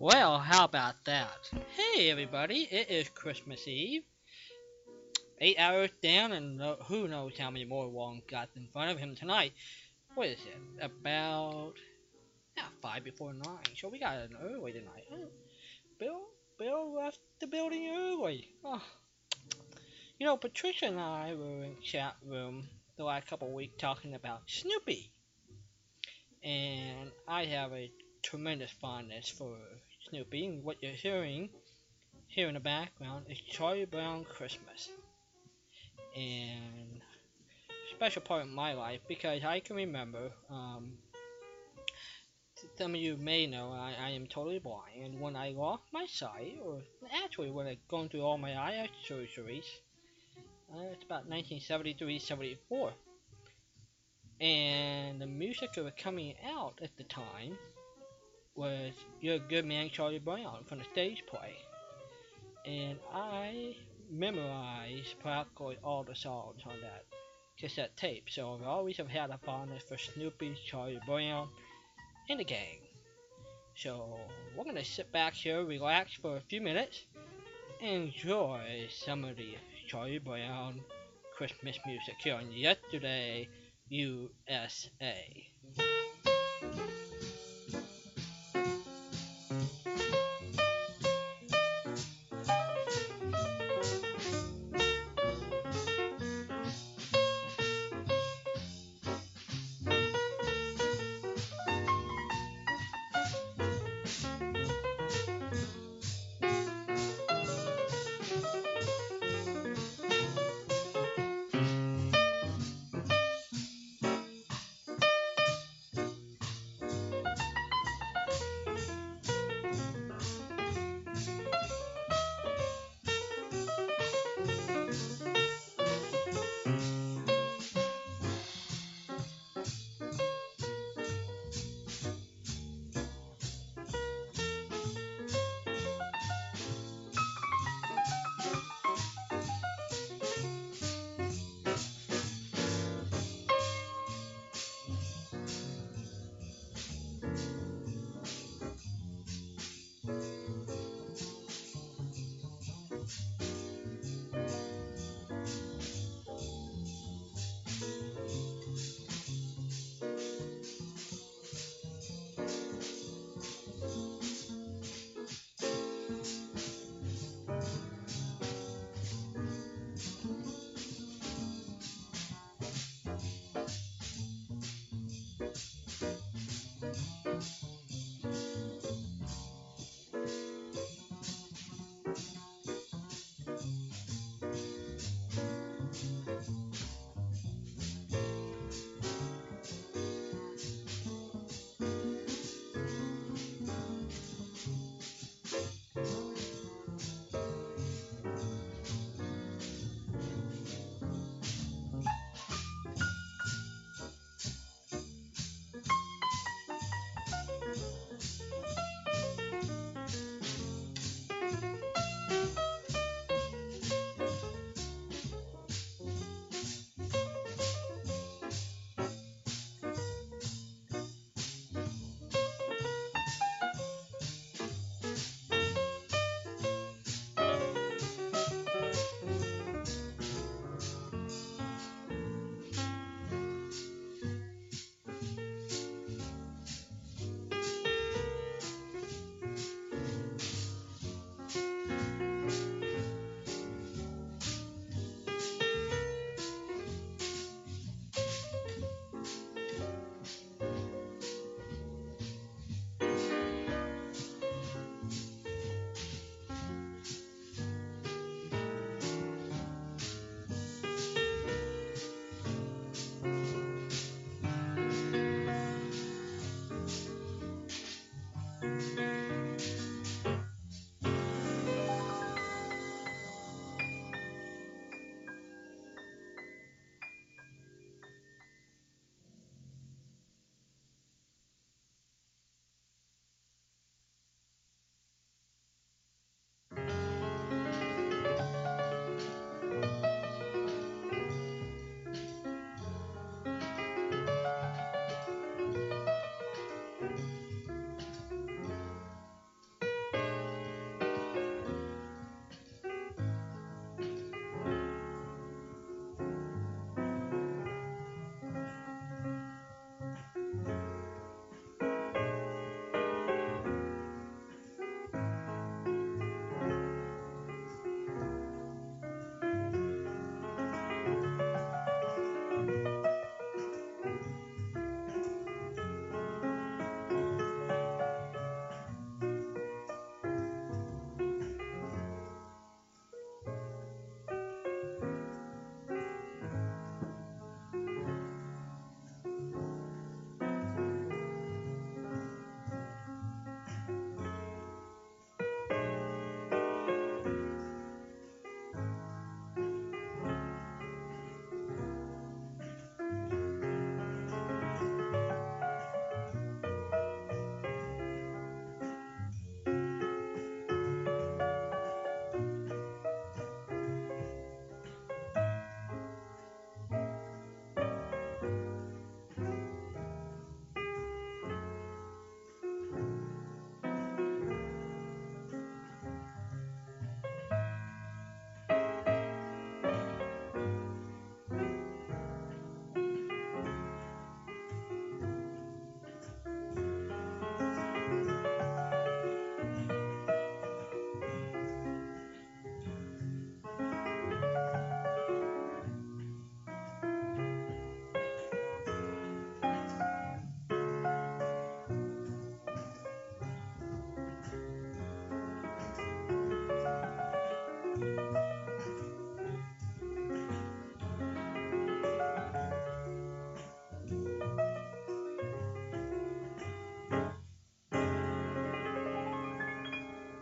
Well, how about that? Hey, everybody, it is Christmas Eve. Eight hours down, and no, who knows how many more Wong got in front of him tonight. What is it? About yeah, five before nine. So we got an early tonight. Bill, Bill left the building early. Oh. You know, Patricia and I were in chat room the last couple of weeks talking about Snoopy, and I have a tremendous fondness for Snoopy, and what you're hearing here in the background is Charlie Brown Christmas. And special part of my life because I can remember, um, some of you may know I, I am totally blind, and when I lost my sight, or actually when I gone through all my eye surgeries, uh, it's about 1973-74, and the music that was coming out at the time was You're a Good Man Charlie Brown from the stage play. And I memorized practically all the songs on that cassette tape. So I've always have had a fondness for Snoopy, Charlie Brown, and the gang. So we're gonna sit back here, relax for a few minutes, enjoy some of the Charlie Brown Christmas music here on Yesterday USA.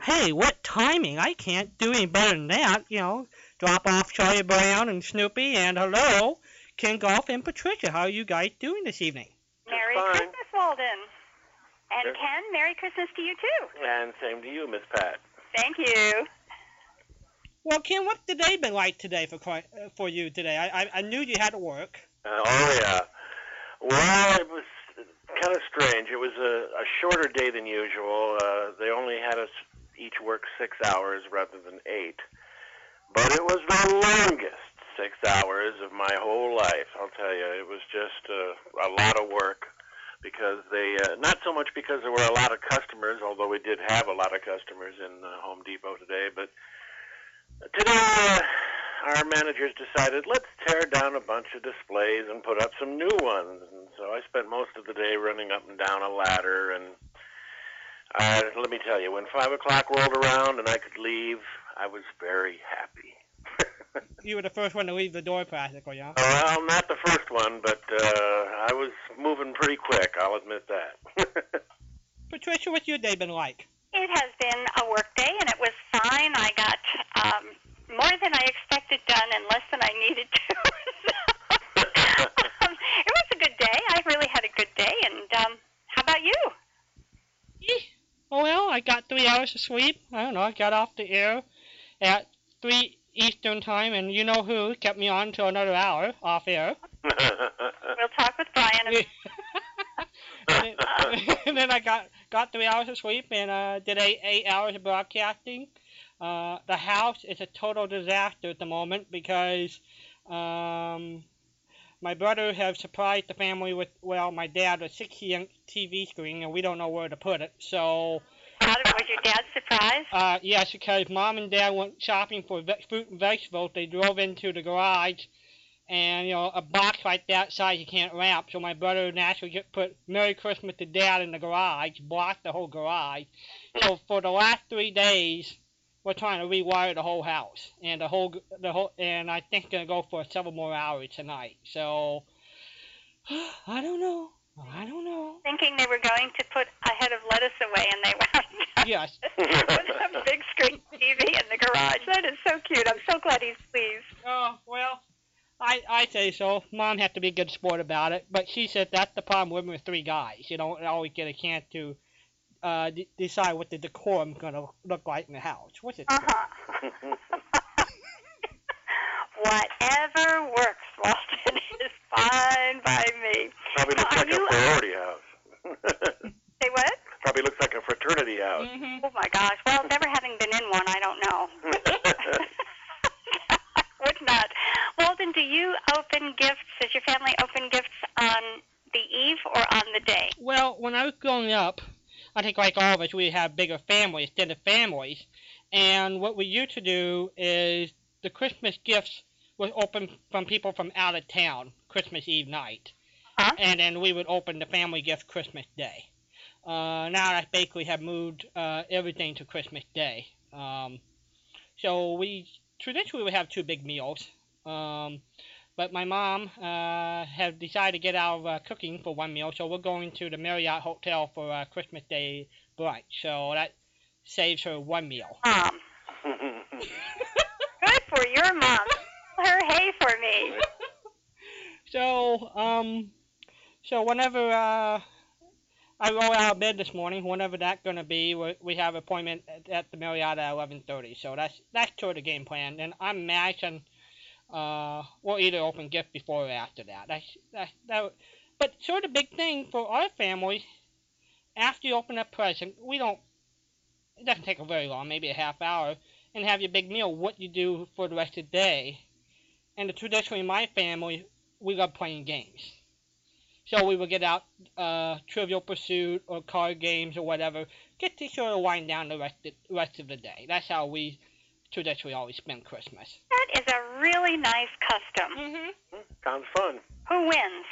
Hey, what timing? I can't do any better than that. You know, drop off Charlie Brown and Snoopy and hello, Ken Golf and Patricia. How are you guys doing this evening? Merry. Christmas, Walden. And Sure. Ken, Merry Christmas to you too. And same to you, Miss Pat. Thank you. Well, Ken, what's the day been like today for uh, for you today? I, I I knew you had to work. Uh, oh yeah. Well, it was kind of strange. It was a, a shorter day than usual. Uh, they only had us each work six hours rather than eight, but it was the longest six hours of my whole life. I'll tell you, it was just uh, a lot of work because they uh, not so much because there were a lot of customers, although we did have a lot of customers in uh, Home Depot today, but today uh, our managers decided let's tear down a bunch of displays and put up some new ones. And so I spent most of the day running up and down a ladder. And uh, let me tell you, when five o'clock rolled around and I could leave, I was very happy. You were the first one to leave the door practically, huh? well, not the first one, but uh, I was moving pretty quick. I'll admit that. Patricia, what's your day been like? It has been a work day, and it was fine. I got um, more than I expected done and less than I needed to. um, it was a good day. I really had a good day. And um, how about you? Eh, Oh well, I got three hours of sleep. I don't know. I got off the air at three Eastern time, and you know who kept me on till another hour off air. We'll talk with Brian. And, then, and then I got got three hours of sleep and uh, did eight eight hours of broadcasting. Uh, the house is a total disaster at the moment because um, my brother has surprised the family with well, my dad with 60 inch TV screen, and we don't know where to put it. So How was your dad surprised? uh, yes, because mom and dad went shopping for ve- fruit and vegetables. They drove into the garage, and you know a box like that size you can't wrap. So my brother naturally just put "Merry Christmas" to Dad in the garage, blocked the whole garage. So for the last three days, we're trying to rewire the whole house, and the whole the whole, and I think gonna go for several more hours tonight. So I don't know. I don't know. Thinking they were going to put a head of lettuce away, and they wound up Yes. with a big screen TV in the garage. That is so cute. I'm so glad he's pleased. Oh, well, I I say so. Mom had to be a good sport about it, but she said that's the problem living with three guys. You don't always get a chance to uh, d- decide what the decorum's gonna look like in the house. What's it? Uh huh. Whatever works, Walden, is fine by me. Probably looks Are like a you- sorority house. Say what? Probably looks like a fraternity house. hmm Oh my gosh. Well, never having been in one, I don't know. Would not. Walden, do you open gifts? Does your family open gifts on the eve or on the day? Well, when I was growing up, I think like all of us, we have bigger families, extended families, and what we used to do is the Christmas gifts was open from people from out of town Christmas Eve night, Huh? and then we would open the family gift Christmas Day. Uh, now I basically have moved uh, everything to Christmas Day. Um, so we traditionally would have two big meals. Um, but my mom uh, has decided to get out of uh, cooking for one meal, so we're going to the Marriott Hotel for uh, Christmas Day brunch. So that saves her one meal. Mom. Good for your mom. Her hey for me. So, um, so whenever uh, I roll out of bed this morning, whenever that's gonna be, we, we have appointment at, at the Marriott at 11:30. So that's that's sort of the game plan. And I'm matching. Uh, we'll either open gift before or after that. That. But sort of big thing for our family. After you open a present, we don't. It doesn't take a very long, maybe a half hour, and have your big meal. What you do for the rest of the day. And traditionally, in my family, we love playing games. So we would get out uh, Trivial Pursuit or card games or whatever, get to sort of wind down the rest of, rest of the day. That's how we traditionally always spend Christmas. That is a really nice custom. Mm-hmm. Sounds fun. Who wins?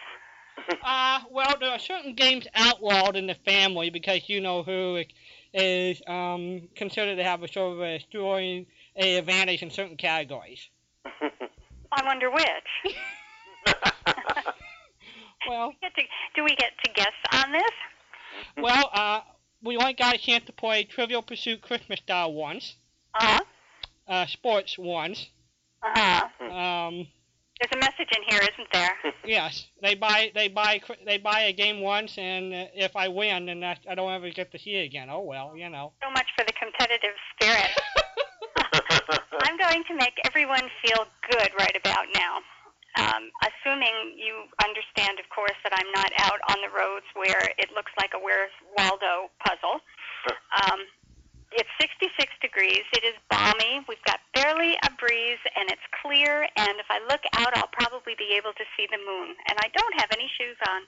Uh, well, there are certain games outlawed in the family because you know who is um, considered to have a sort of a destroying a advantage in certain categories. I wonder which. Well, Get to, do we get to guess on this? well, uh, we only got a chance to play Trivial Pursuit Christmas Style once, Uh-huh. Uh, sports ones. Uh-huh. Um, There's a message in here, isn't there? yes, they buy they buy cr- they buy a game once, and uh, if I win, then I, I don't ever get to see it again. Oh well, you know. So much for the competitive spirit. I'm going to make everyone feel good right about now. Um, assuming you understand, of course, that I'm not out on the roads where it looks like a Where's Waldo puzzle. Um, it's 66 degrees. It is balmy. We've got barely a breeze, and it's clear. And if I look out, I'll probably be able to see the moon. And I don't have any shoes on.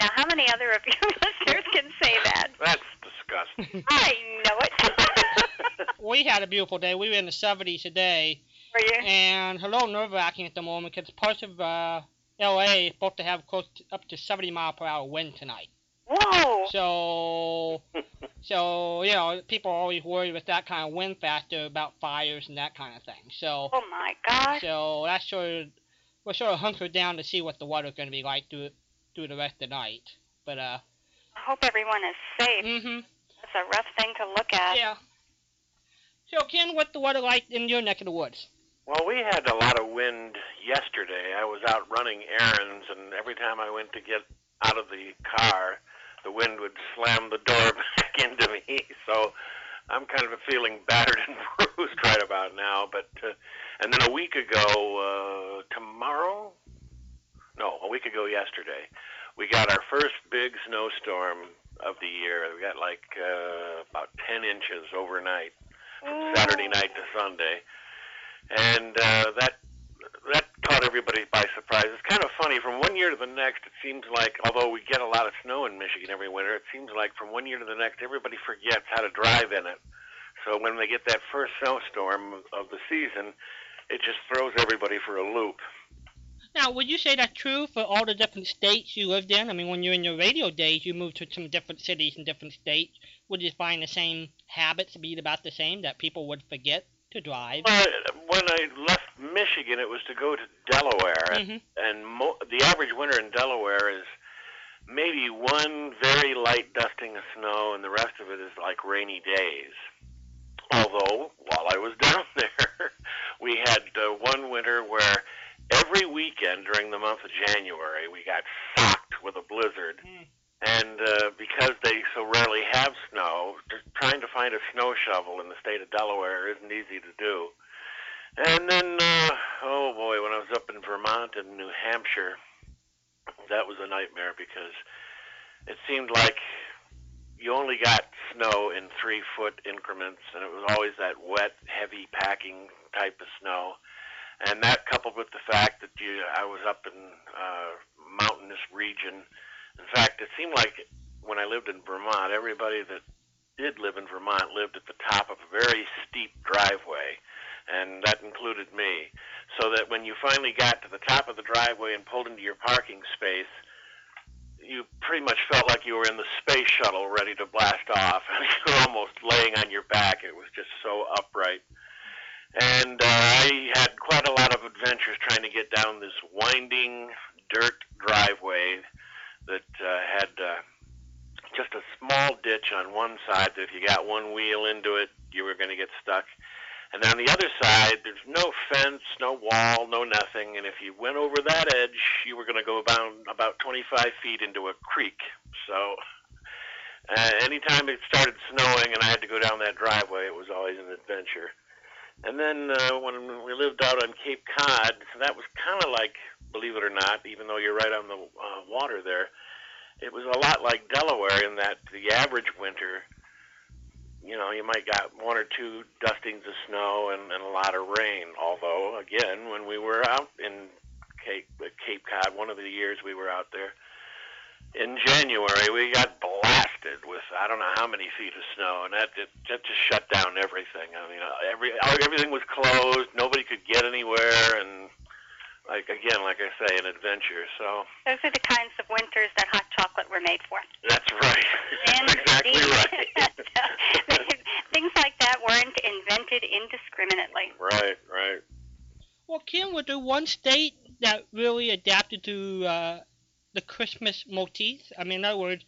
Now, how many other of you listeners can say that? That's disgusting. I know it. we had a beautiful day. We were in the 70s today, Were you? and a little nerve wracking at the moment because parts of uh, LA is supposed to have close to, up to 70 mile per hour wind tonight. Whoa! So, so you know, people are always worried with that kind of wind factor about fires and that kind of thing. So, Oh my gosh! so that's sort of we're sort of hunkered down to see what the weather's going to be like through through the rest of the night. But uh, I hope everyone is safe. Mm-hmm. That's a rough thing to look at. yeah. So Ken, what the weather like in your neck of the woods? Well, we had a lot of wind yesterday. I was out running errands, and every time I went to get out of the car, the wind would slam the door back into me. So I'm kind of feeling battered and bruised right about now. But uh, and then a week ago, uh, tomorrow, no, a week ago yesterday, we got our first big snowstorm of the year. We got like uh, about 10 inches overnight from Saturday night to Sunday, and uh, that that caught everybody by surprise. It's kind of funny. From one year to the next, it seems like although we get a lot of snow in Michigan every winter, it seems like from one year to the next, everybody forgets how to drive in it. So when they get that first snowstorm of the season, it just throws everybody for a loop. Now, would you say that's true for all the different states you lived in? I mean, when you're in your radio days, you moved to some different cities and different states. Would you find the same habits be about the same that people would forget to drive? Well, when I left Michigan, it was to go to Delaware, hmm and mo- the average winter in Delaware is maybe one very light dusting of snow, and the rest of it is like rainy days. Although, while I was down there, we had uh, one winter where every weekend during the month of January we got socked with a blizzard. Mm. And uh, because they so rarely have snow, trying to find a snow shovel in the state of Delaware isn't easy to do. And then, uh, oh boy, when I was up in Vermont and New Hampshire, that was a nightmare because it seemed like you only got snow in three foot increments, and it was always that wet, heavy packing type of snow. And that coupled with the fact that you, I was up in uh, mountainous region. In fact, it seemed like when I lived in Vermont, everybody that did live in Vermont lived at the top of a very steep driveway, and that included me. So that when you finally got to the top of the driveway and pulled into your parking space, you pretty much felt like you were in the space shuttle ready to blast off. you were almost laying on your back. It was just so upright. And uh, I had quite a lot of adventures trying to get down this winding dirt driveway that uh, had uh, just a small ditch on one side that if you got one wheel into it, you were going to get stuck. And on the other side, there's no fence, no wall, no nothing. And if you went over that edge, you were going to go about, about 25 feet into a creek. So uh, anytime it started snowing and I had to go down that driveway, it was always an adventure. And then uh, when we lived out on Cape Cod, that was kind of like, believe it or not, even though you're right on the uh, water there, it was a lot like Delaware in that the average winter, you know, you might got one or two dustings of snow and, and a lot of rain. Although, again, when we were out in Cape Cape Cod, one of the years we were out there in January, we got blasted with I don't know how many feet of snow, and that that just shut down everything. I mean, every everything was closed. Nobody could get anywhere, and like again, like I say, an adventure. So Those are the kinds of winters that hot chocolate were made for. that's right. That's exactly Indeed. right. Things like that weren't invented indiscriminately. right, right. Well, Ken, was there one state that really adapted to uh, the Christmas motif? I mean, in other words,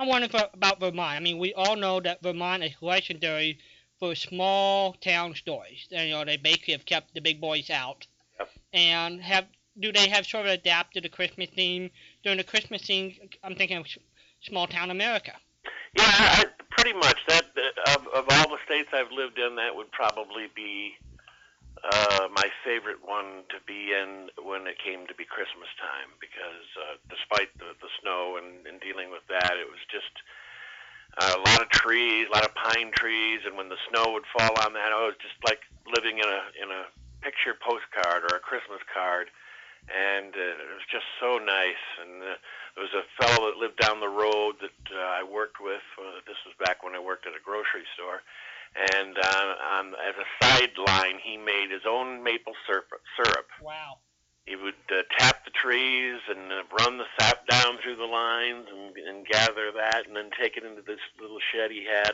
I'm wondering for, about Vermont. I mean, we all know that Vermont is legendary for small town stories. And, you know, they basically have kept the big boys out. And have do they have sort of adapted the Christmas theme during the Christmas theme? I'm thinking of small town America. Yeah, I, pretty much. That uh, of, of all the states I've lived in, that would probably be uh, my favorite one to be in when it came to be Christmas time because uh, despite the, the snow and, and dealing with that, it was just uh, a lot of trees, a lot of pine trees, and when the snow would fall on that, oh, it was just like living in a in a picture postcard or a Christmas card, and uh, it was just so nice. And uh, there was a fellow that lived down the road that uh, I worked with. Uh, this was back when I worked at a grocery store and uh, on, as a sideline, he made his own maple syrup. syrup. Wow. He would uh, tap the trees and uh, run the sap down through the lines and, and gather that, and then take it into this little shed he had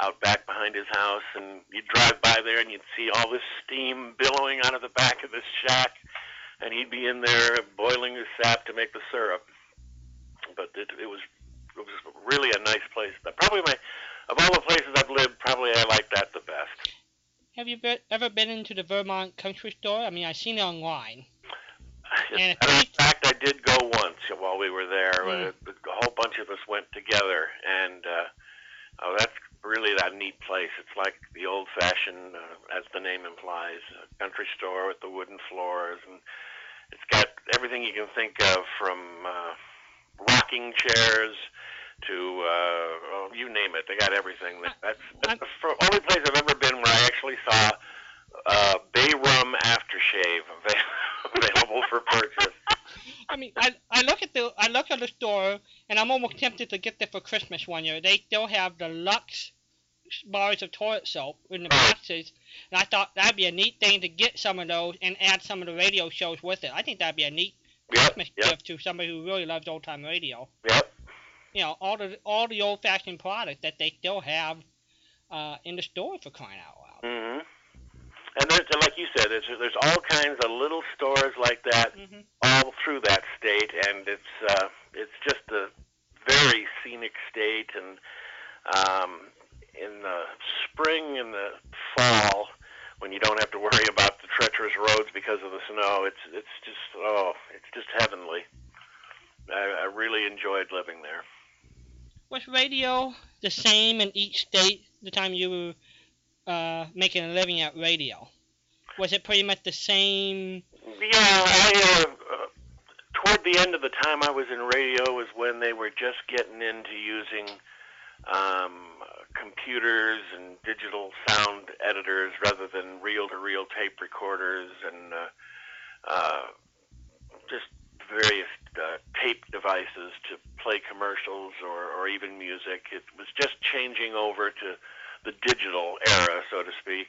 out back behind his house. And you'd drive by there, and you'd see all this steam billowing out of the back of this shack, and he'd be in there boiling the sap to make the syrup. But it, it was it was really a nice place. Probably my of all the places I've lived, probably I like that the best. Have you be- ever been into the Vermont country store? I mean, I've seen it online. And in fact, I did go once while we were there. Mm. A, a whole bunch of us went together, and uh, oh, that's really that neat place. It's like the old-fashioned, uh, as the name implies, country store with the wooden floors, and it's got everything you can think of from uh, rocking chairs to uh, oh, you name it. They got everything. That's, that's the only place I've ever been where I actually saw uh, Bay Rum aftershave available for purchase. I mean, I, I look at the I look at the store and I'm almost tempted to get there for Christmas one year. They still have the Lux bars of toilet soap in the boxes, and I thought that'd be a neat thing to get some of those and add some of the radio shows with it. I think that'd be a neat yep, Christmas yep. gift to somebody who really loves old time radio. Yep you know all the all the old fashioned products that they still have uh, in the store for crying out loud. Mm-hmm. And there's, like you said, there's there's all kinds of little stores like that mm-hmm. all through that state, and it's uh, it's just a very scenic state. And um, in the spring and the fall, when you don't have to worry about the treacherous roads because of the snow, it's it's just oh, it's just heavenly. I, I really enjoyed living there was radio the same in each state the time you were uh, making a living at radio? Was it pretty much the same? Yeah, I, uh, toward the end of the time I was in radio was when they were just getting into using um, computers and digital sound editors rather than reel-to-reel tape recorders and uh, uh, just various uh, tape devices to play commercials or, or even music. It was just changing over to the digital era, so to speak.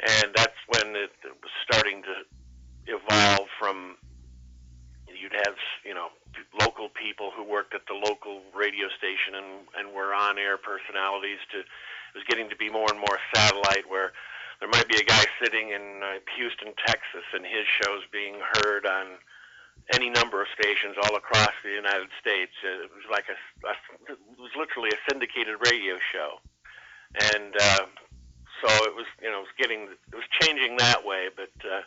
And that's when it, it was starting to evolve from you'd have, you know, local people who worked at the local radio station and, and were on air personalities to it was getting to be more and more satellite where there might be a guy sitting in uh, Houston, Texas, and his shows being heard on any number of stations all across the United States. It was like a, a it was literally a syndicated radio show, and uh, so it was you know it was getting it was changing that way, but uh,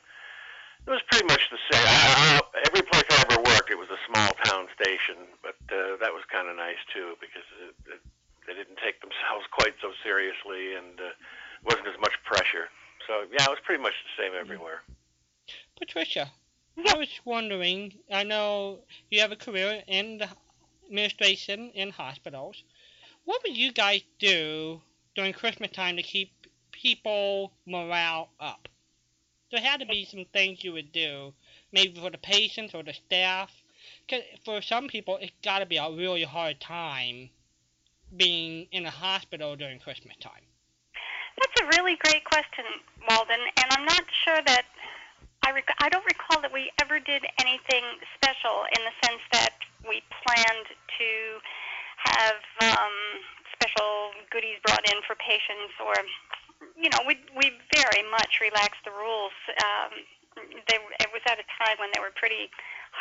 it was pretty much the same. I, I, every place I ever worked, it was a small town station, but uh, that was kind of nice too because it, it, they didn't take themselves quite so seriously, and uh, wasn't as much pressure. So yeah, it was pretty much the same everywhere. Patricia, I was wondering, I know you have a career in the administration in hospitals. What would you guys do during Christmas time to keep people morale up? There had to be some things you would do, maybe for the patients or the staff. Cause for some people, it's got to be a really hard time being in a hospital during Christmas time. That's a really great question, Walden, and I'm not sure that I, rec- I don't recall that we ever did anything special in the sense that we planned to have um, special goodies brought in for patients or you know we we very much relaxed the rules um, they, it was at a time when they were pretty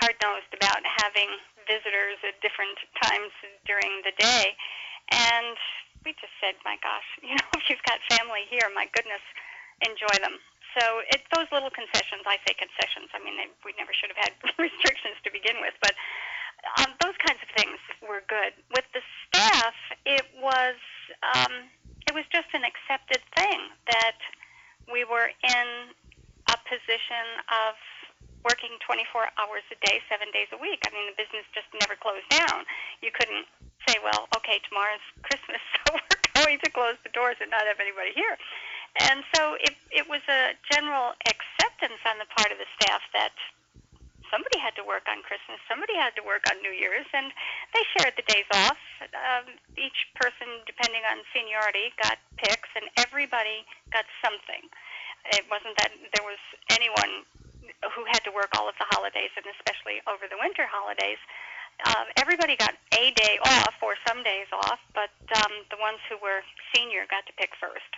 hard nosed about having visitors at different times during the day. And we just said, my gosh, you know, if you've got family here, my goodness, enjoy them. So it's those little concessions. I say concessions. I mean, they, we never should have had restrictions to begin with, but um, those kinds of things were good. With the staff, it was um, it was just an accepted we were in a position of working 24 hours a day, seven days a week. I mean, the business just never closed down. You couldn't say, well, okay, tomorrow's Christmas, so we're going to close the doors and not have anybody here. And so it, it was a general acceptance on the part of the staff that somebody had to work on Christmas, somebody had to work on New Year's, and they shared the days off. Um, each person, depending on seniority, got picks, and everybody got something. It wasn't that there was anyone who had to work all of the holidays, and especially over the winter holidays. Um, everybody got a day off or some days off, but um, the ones who were senior got to pick first.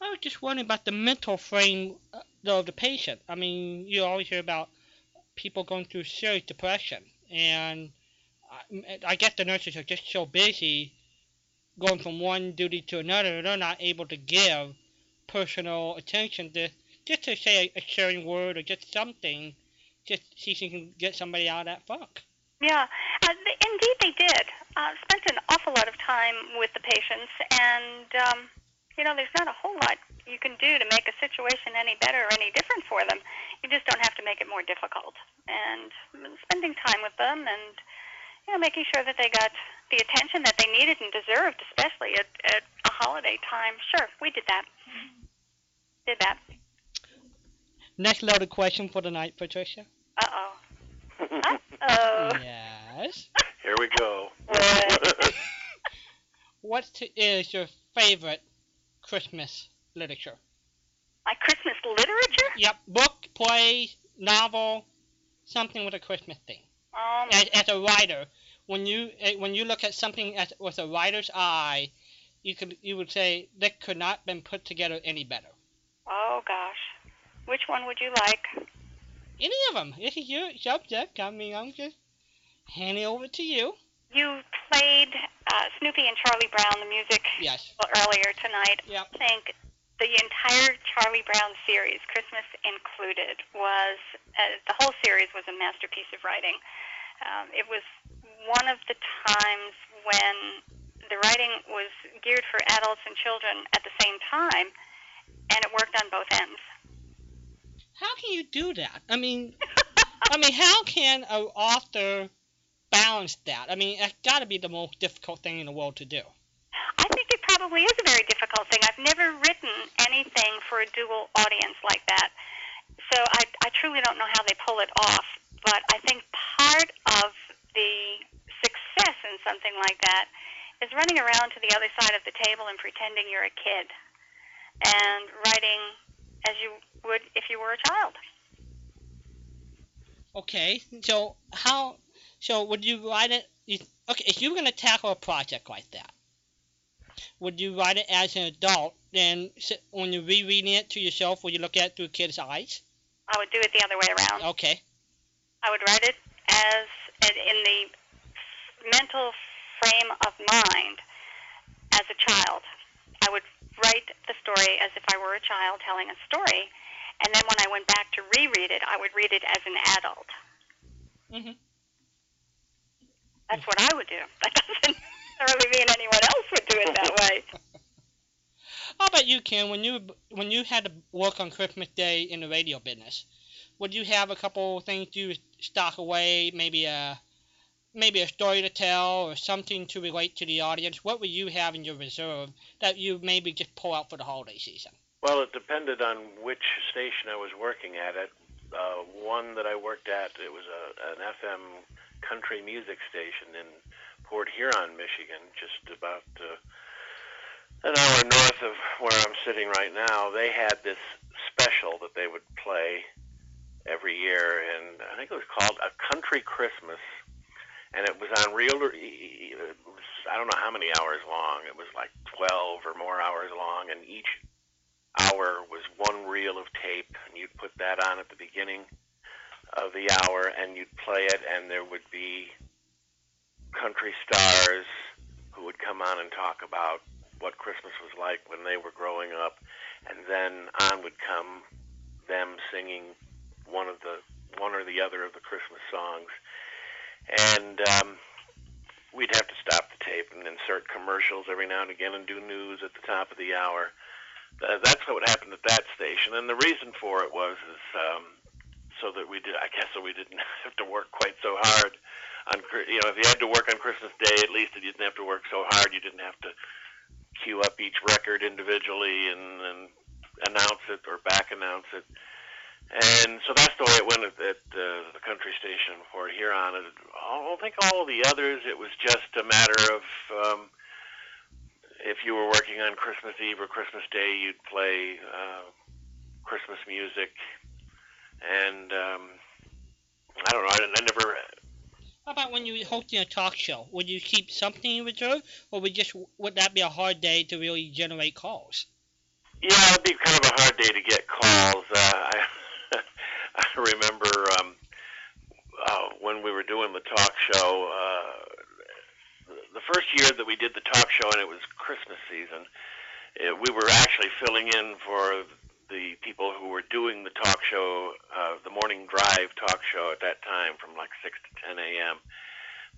I was just wondering about the mental frame uh, of the patient. I mean, you always hear about people going through serious depression, and I, guess the nurses are just so busy going from one duty to another, they're not able to give personal attention to just to say a, a word or just something, just see if you can get somebody out of that funk. Yeah, uh, they, indeed they did. Uh, spent an awful lot of time with the patients, and um, you know, there's not a whole lot you can do to make a situation any better or any different for them. You just don't have to make it more difficult. And spending time with them and, you know, making sure that they got the attention that they needed and deserved, especially at, at a holiday time. Sure, we did that. Did that. Next loaded question for the night, Patricia. Uh-oh. Uh-oh. Yes. Here we go. what is your favorite Christmas literature? My Christmas literature? Yep, book, play, novel, something with a Christmas theme. Um, As, as a writer, when you eh, when you look at something as, with a writer's eye, you could you would say that could not have been put together any better. oh, gosh. Which one would you like? Any of them. This is your subject. I mean, I'm just handing over to you. You played uh, Snoopy and Charlie Brown, the music Yes. earlier tonight. Yep. I think the entire Charlie Brown series, Christmas included, was uh, the whole series was a masterpiece of writing. Um, it was one of the times when the writing was geared for adults and children at the same time, and it worked on both ends. How can you do that? I mean, I mean, how can an author balance that? I mean, it's got to be the most difficult thing in the world to do. I think it probably is a very difficult thing. I've never written anything for a dual audience like that. So I, I truly don't know how they pull it off. But I think part of the success in something like that is running around to the other side of the table and pretending you're a kid and writing as you would if you were a child. Okay, so how? So would you write it? You, okay, if you were gonna tackle a project like that, would you write it as an adult? Then when you're rereading it to yourself, would you look at it through a kid's eyes? I would do it the other way around. Okay. I would write it as in- the mental frame of mind as a child. I would write the story as if I were a child telling a story, and then when I went back to reread it, I would read it as an adult. hmm That's what I would do. That doesn't necessarily mean anyone else would do it that way. How about you, Ken? When you when you had to work on Christmas Day in the radio business, would you have a couple things you stock away? Maybe a maybe a story to tell or something to relate to the audience. What would you have in your reserve that you maybe just pull out for the holiday season? Well, it depended on which station I was working at. At uh, one that I worked at, it was a, an FM country music station in Port Huron, Michigan, just about uh, an hour north of where I'm sitting right now. They had this special that they would play every year, and I think it was called A Country Christmas, and it was on real. It was, I don't know how many hours long. It was like 12 or more hours long, and each hour was one reel of tape, and you'd put that on at the beginning of the hour, and you'd play it, and there would be country stars who would come on and talk about what Christmas was like when they were growing up, and then on would come them singing one of the one or the other of the Christmas songs, and um, we'd have to stop the tape and insert commercials every now and again and do news at the top of the hour. Uh, that's what happened at that station, and the reason for it was is um, so that we did, I guess, so we didn't have to work quite so hard on, you know, if you had to work on Christmas Day, at least you didn't have to work so hard. You didn't have to queue up each record individually and, and announce it or back announce it. And so that's the way it went at, at uh, the country station Port Huron. And I don't think all the others. It was just a matter of um, if you were working on Christmas Eve or Christmas Day, you'd play uh, Christmas music. And um, I don't know. I, I never How about when you were hosting a talk show? Would you keep something in reserve, or would just would that be a hard day to really generate calls? Yeah, it'd be kind of a hard day to get calls. Uh, I I remember um, uh, when we were doing the talk show. Uh, the first year that we did the talk show, and it was Christmas season, it, we were actually filling in for the people who were doing the talk show, uh, the morning drive talk show at that time from like 6 to 10 a.m.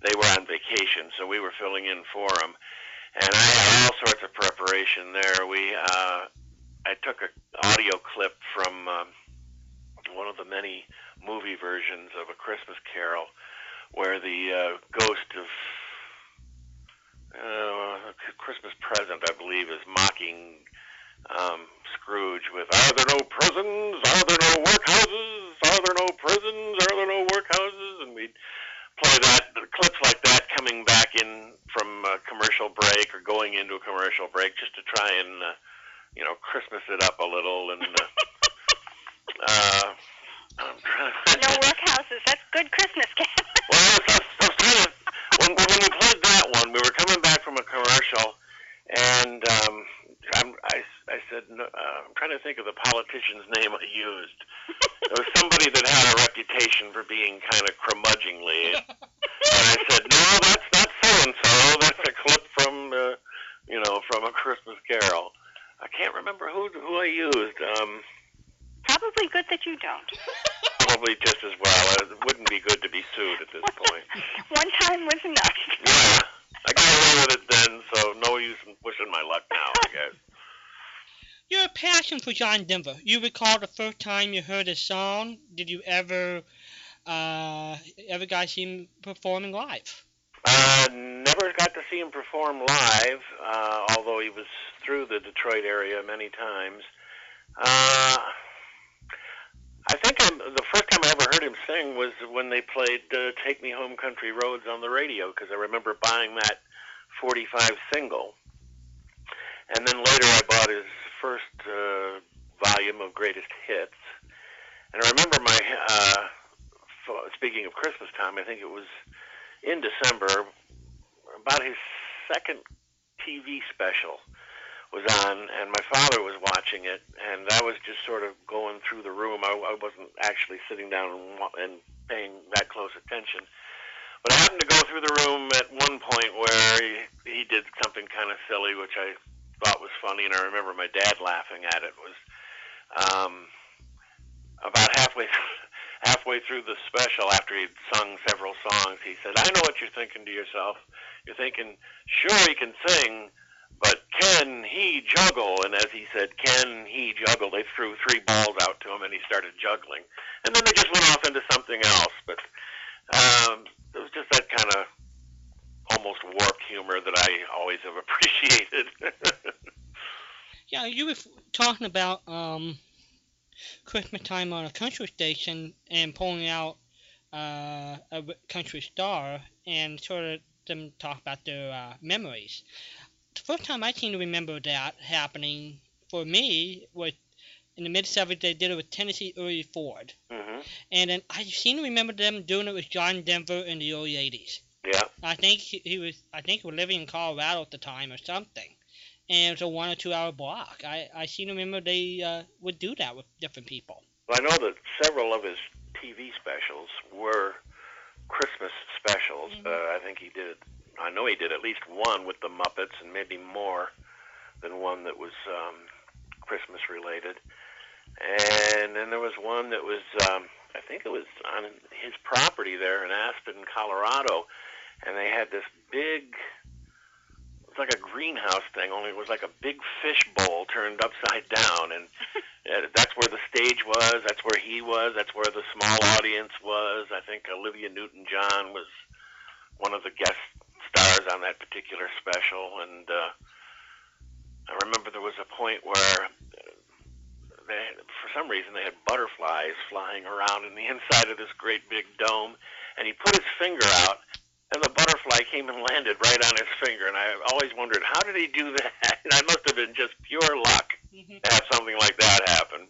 They were on vacation, so we were filling in for them. And I had all sorts of preparation there. We, uh, I took an audio clip from um, one of the many movie versions of A Christmas Carol where the uh, ghost of uh, Christmas present, I believe, is mocking um, Scrooge with, Are there no prisons? Are there no workhouses? Are there no prisons? Are there no workhouses? And we'd play that, clips like that coming back in from a commercial break or going into a commercial break just to try and, uh, you know, Christmas it up a little. And, uh, uh, I'm trying to No workhouses. That's good Christmas, Ken. well, I was, I was, trying to, when, when we played that one, we were coming back from a commercial, and um, I'm, I, I said, no, uh, I'm trying to think of the politician's name I used. It was somebody that had a reputation for being kind of curmudgeonly. And I said, no, that's not so and so. That's a clip from, uh, you know, from a Christmas Carol. I can't remember who who I used. Um, Probably good that you don't. probably just as well. It wouldn't be good to be sued at this point. One time was enough. Yeah, I got away with it then, so no use in pushing my luck now. I guess. Your passion for John Denver. You recall the first time you heard his song? Did you ever, uh, ever got to see him performing live? Uh, never got to see him perform live, uh, although he was through the Detroit area many times. Uh, I think I'm, the first time I ever heard him sing was when they played uh, "Take Me Home, Country Roads" on the radio, because I remember buying that 45 single, and then later I bought his first uh, volume of greatest hits. And I remember my uh, speaking of Christmas time, I think it was in December, about his second TV special was on, and my father was watching it, and I was just sort of going through the room. I, I wasn't actually sitting down and, and paying that close attention. But I happened to go through the room at one point where he, he did something kind of silly, which I thought was funny, and I remember my dad laughing at it. Was um, about halfway halfway through the special, after he'd sung several songs, he said, "I know what you're thinking to yourself. You're thinking, sure he can sing, but can he juggle? And as he said, can he juggle? They threw three balls out to him, and he started juggling. And then they just went off into something else. But um, it was just that kind of almost warped humor that I always have appreciated. Yeah, you were talking about um, Christmas time on a country station and pulling out uh, a country star and sort of them talk about their uh, memories. The first time I seem to remember that happening for me was in the mid 70s. They did it with Tennessee Ernie Ford, hmm and then I seem to remember them doing it with John Denver in the early 80s. Yeah. I think he, he was I think he was living in Colorado at the time or something. And it was a one or two hour block. I, I seem to remember they uh, would do that with different people. Well, I know that several of his TV specials were Christmas specials. Mhm. Uh, I think he did. I know he did at least one with the Muppets, and maybe more than one that was um, Christmas related. And then there was one that was, um, I think it was on his property there in Aspen, Colorado, and they had this big. It's like a greenhouse thing, only it was like a big fish bowl turned upside down, and that's where the stage was. That's where he was. That's where the small audience was. I think Olivia Newton-John was one of the guest stars on that particular special, and uh, I remember there was a point where they, for some reason, they had butterflies flying around in the inside of this great big dome, and he put his finger out, and the butterfly came and landed right on his finger. And I always wondered, how did he do that? And I must have been just pure luck Mhm. to have something like that happen.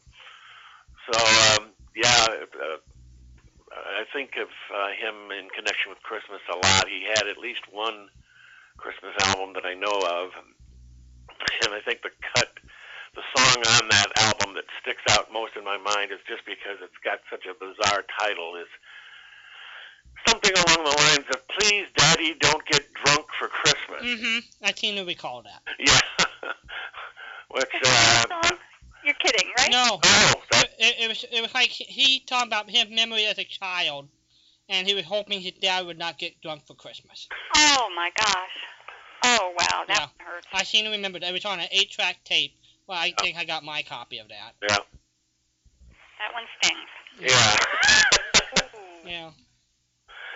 So, um, yeah, uh, I think of uh, him in connection with Christmas a lot. He had at least one Christmas album that I know of, and I think the cut, the song on that album that sticks out most in my mind is just because it's got such a bizarre title. Is something along the lines of "Please, Daddy, don't get drunk for Christmas." Mm-hmm. I seem to recall that. Yeah, which Is that uh, a song? You're kidding, right? No. oh, that It, it was it was like he, he talked about his memory as a child, and he was hoping his dad would not get drunk for Christmas. Oh my gosh. Oh wow, that Yeah. hurts. I seem to remember that it was on an eight-track tape. Well, I think I got my copy of that. yeah, That one stings. yeah. Yeah.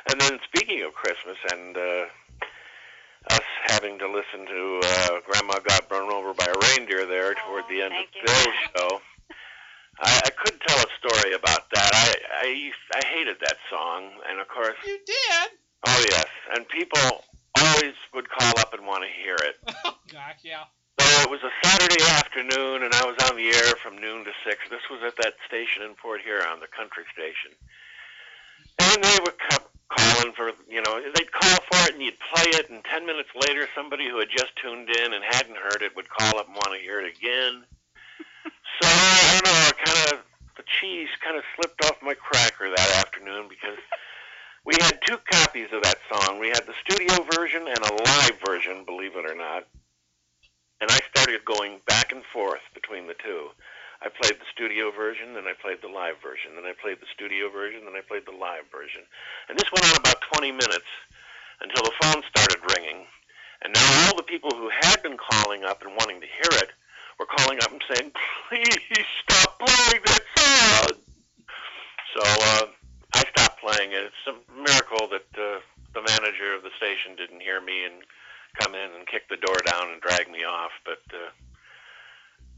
And then speaking of Christmas and uh, us having to listen to uh, Grandma Got Run Over by a Reindeer there toward the Oh, end of thank you. Bill's show, I, I could tell a story about that. I, I I hated that song, and of course, You did. oh yes, and people always would call up and want to hear it. Oh gosh, yeah. So it was a Saturday afternoon, and I was on the air from noon to six. This was at that station in Port Huron, the country station. And they would kept calling for, you know, they'd call for it, and you'd play it, and ten minutes later, somebody who had just tuned in and hadn't heard it would call up and want to hear it again. so I don't know, kind of the cheese kind of slipped off my cracker that afternoon because we had two copies of that song. We had the studio version and a live version, believe it or not. And I started going back and forth between the two. I played the studio version, then I played the live version, then I played the studio version, then I played the live version. And this went on about 20 minutes until the phone started ringing. And now all the people who had been calling up and wanting to hear it were calling up and saying, please stop playing that song. So uh, I stopped playing it. It's a miracle that uh, the manager of the station didn't hear me and come in and kick the door down and drag me off. But uh,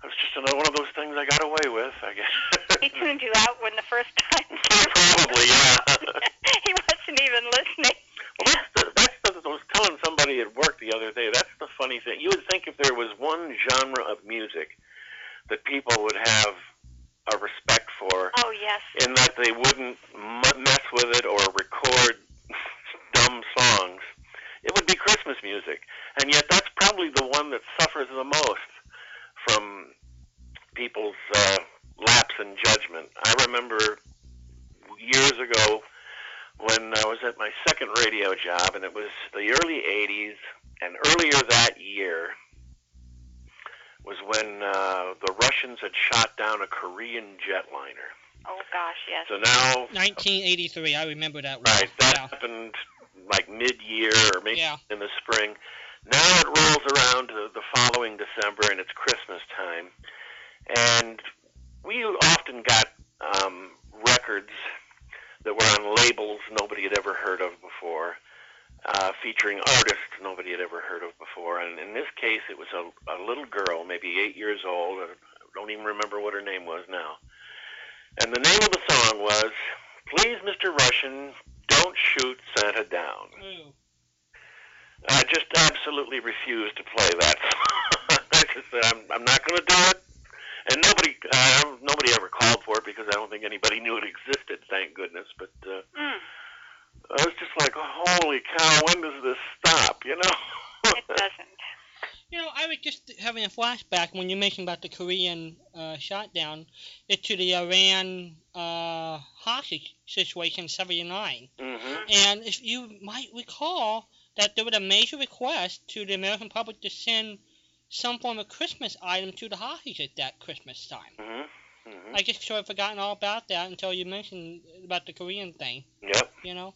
it was just another one of those things I got away with, I guess. He tuned you out when the first time. Probably, yeah. he wasn't even listening. Well, that's the, that's the, I was telling somebody at work the other day. That's the funny thing. You would think if there was one genre of music that people would have a respect for, Oh yes. in that they wouldn't mess with it or record dumb songs, it would be Christmas music. And yet, that's probably the one that suffers the most from people's uh, lapse in judgment. I remember years ago when I was at my second radio job, and it was the early 80s, and earlier that year was when uh, the Russians had shot down a Korean jetliner. Oh gosh, yes. So now, 1983. I remember that. Well. right, that Yeah. happened like mid-year or maybe Yeah. in the spring. Now it rolls around to the following December, and it's Christmas time, and we often got um, records that were on labels nobody had ever heard of before, uh, featuring artists nobody had ever heard of before. And in this case, it was a, a little girl, maybe eight years old. I don't even remember what her name was now. And the name of the song was "Please, Mr. Russian, Don't Shoot Santa Down." Ooh. I just absolutely refused to play that song. I just said, I'm, I'm not going to do it. And nobody, uh, nobody ever called for it because I don't think anybody knew it existed. Thank goodness. But uh, Mm, I was just like, holy cow! When does this stop? You know? it doesn't. You know, I was just having a flashback when you mentioned about the Korean uh, shutdown. It's to the Iran uh, hostage situation in '79. hmm And if you might recall that there was a major request to the American public to send some form of Christmas item to the hostages at that Christmas time. hmm hmm I just sort of forgotten all about that until you mentioned about the Korean thing, Yep. you know?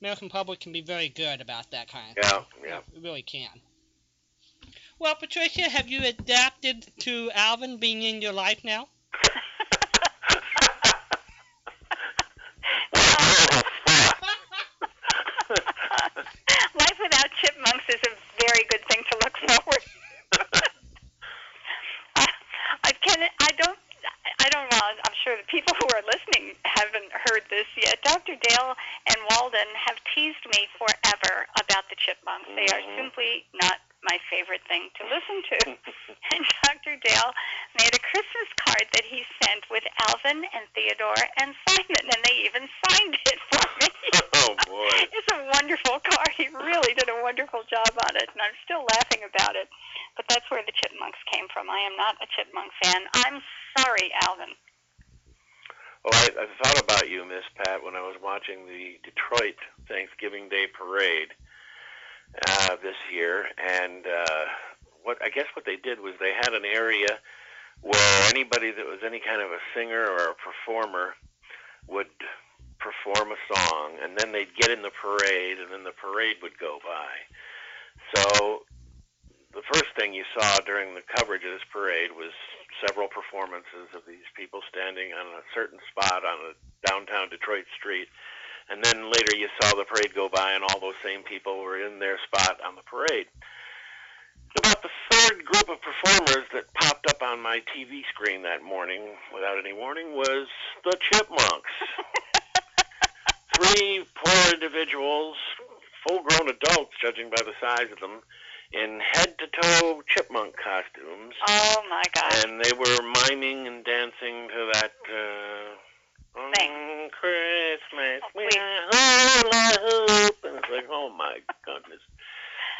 American public can be very good about that kind of Yeah. thing. Yeah. It really can. Well, Patricia, have you adapted to Alvin being in your life now? Life without chipmunks is a very good thing to look forward. I, I can I don't I don't know. I'm sure the people who are listening haven't heard this yet. Dr. Dale and Walden have teased me forever about the chipmunks. They are Mhm. simply not my favorite thing to listen to. and Dr. Dale made a Christmas card that he sent with Alvin and Theodore and Simon, and they even signed it for me. oh boy. It's a wonderful card. He really did a wonderful job on it, and I'm still laughing about it. But that's where the chipmunks came from. I am not a chipmunk fan. I'm sorry, Alvin. Well, I, I thought about you, Miss Pat, when I was watching the Detroit Thanksgiving Day parade uh, this year, and uh, what I guess what they did was they had an area where anybody that was any kind of a singer or a performer would perform a song, and then they'd get in the parade, and then the parade would go by. So the first thing you saw during the coverage of this parade was several performances of these people standing on a certain spot on a downtown Detroit street. And then later you saw the parade go by and all those same people were in their spot on the parade. About the third group of performers that popped up on my TV screen that morning without any warning was the Chipmunks. Three poor individuals, full grown adults judging by the size of them, in head to toe chipmunk costumes Oh my gosh. and they were miming and dancing to that uh, on Christmas Oh, we hula hoop, and it's like, oh my goodness,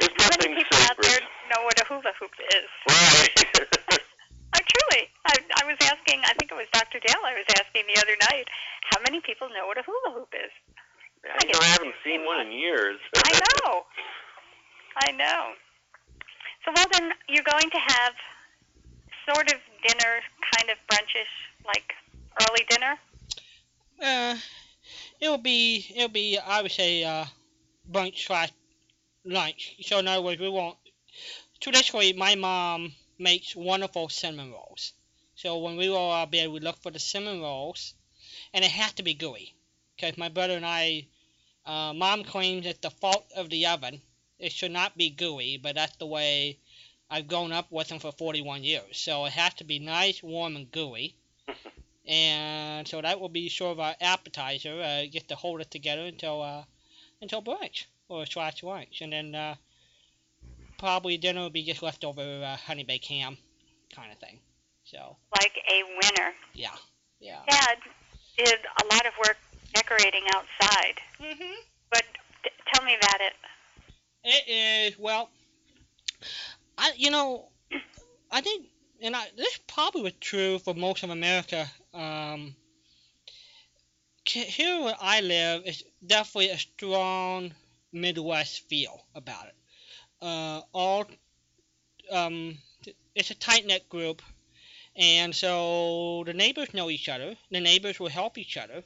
there's How many nothing people out there know what a hula hoop is? Right. I truly. I, I was asking, I think it was Dr. Dale I was asking the other night, how many people know what a hula hoop is? I, know, I haven't seen one in years. I know. I know. So, well, then you're going to have sort of dinner, kind of brunchish, like early dinner? Uh, it'll be it'll be I would say uh, brunch slash lunch. So in other words, we won't. Traditionally, my mom makes wonderful cinnamon rolls. So when we roll of bed, we look for the cinnamon rolls, and it has to be gooey, because my brother and I, uh, mom claims it's the fault of the oven. It should not be gooey, but that's the way I've grown up with them for 41 years. So it has to be nice, warm, and gooey. And so that will be sort of our appetizer. Uh, get to hold it together until uh, until brunch or slash lunch, and then uh, probably dinner will be just leftover uh, honey baked ham kind of thing. So Like a winner. yeah, yeah. Dad did a lot of work decorating outside, Mhm. but t- tell me about it. It is well. I you know, I think, and I this probably was true for most of America. Um, here where I live is definitely a strong Midwest feel about it. Uh, all um, it's a tight knit group, and so the neighbors know each other. The neighbors will help each other,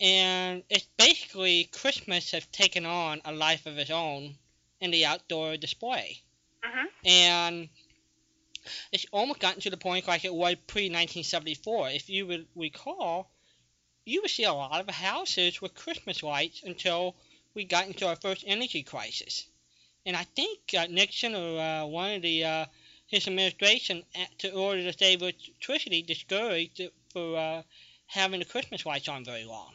and it's basically Christmas has taken on a life of its own in the outdoor display. hmm And it's almost gotten to the point like it was pre 1974. If you would recall, you would see a lot of houses with Christmas lights until we got into our first energy crisis. And I think uh, Nixon or uh, one of the uh, his administration, a- to order to save electricity, discouraged it for uh, having the Christmas lights on very long.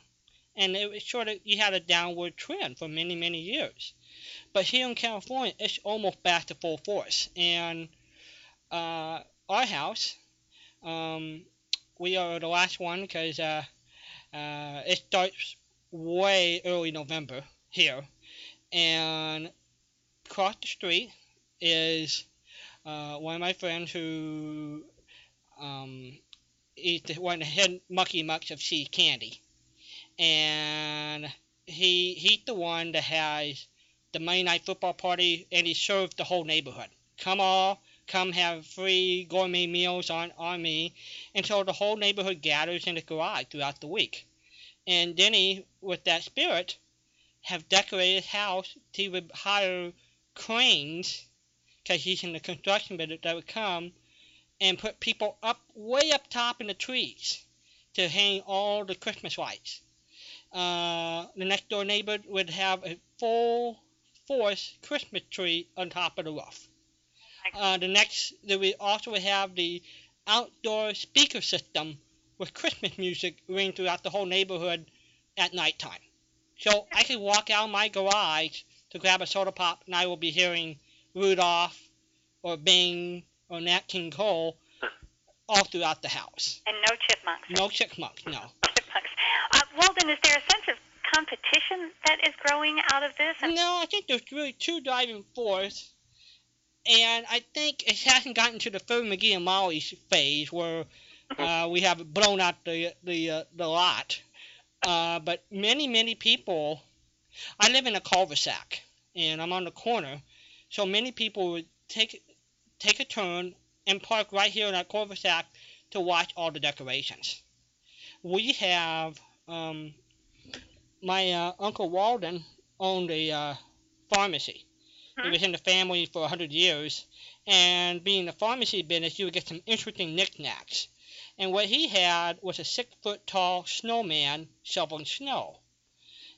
And it was sort of you had a downward trend for many many years. But here in California, it's almost back to full force. And uh, our house, um, we are the last one because uh, uh, it starts way early November here. And across the street is uh, one of my friends who um, one of the head mucky mucks of See's candy, and he he's the one that has the Monday night football party, and he serves the whole neighborhood. Come all, come have free gourmet meals on on me, and so the whole neighborhood gathers in the garage throughout the week. And Denny, with that spirit, have decorated his house. He would hire cranes, because he's in the construction business, that would come and put people up way up top in the trees to hang all the Christmas lights. Uh, the next door neighbor would have a full force Christmas tree on top of the roof. Uh, the next, they would also have the outdoor speaker system with Christmas music ring throughout the whole neighborhood at nighttime. So I could walk out my garage to grab a soda pop, and I will be hearing Rudolph or Bing or Nat King Cole all throughout the house. And no chipmunks. No chipmunks, no. Chipmunks. Uh, Walden, is there a sense of competition that is growing out of this? And No, I think there's really two driving force, and I think it hasn't gotten to the third McGee and Molly phase where uh, we have blown out the the uh, the lot. Uh, but many many people, I live in a cul-de-sac, and I'm on the corner, so many people would take take a turn and park right here in that cul-de-sac to watch all the decorations. We have um, my uh, uncle Walden owned a uh, pharmacy. He Hmm. was in the family for 100 years, and being in the pharmacy business, you would get some interesting knickknacks. And what he had was a six foot tall snowman shoveling snow.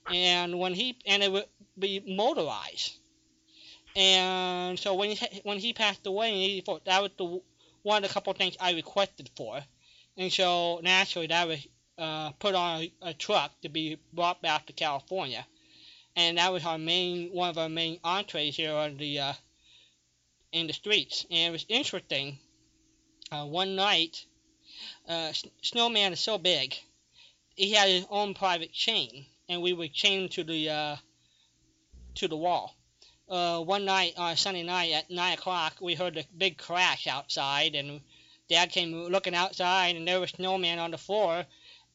And when he and it would be motorized. And so when he when he passed away in '84, that was the one of the couple things I requested for. And so naturally, that was uh, put on a, a truck to be brought back to California, and that was our main one of our main entrees here on the uh, in the streets. And it was interesting. Uh, one night, uh, S- Snowman is so big, he had his own private chain, and we would chain him to the uh, to the wall. Uh, one night on a Sunday night at nine o'clock, we heard a big crash outside, and Dad came looking outside, and there was Snowman on the floor,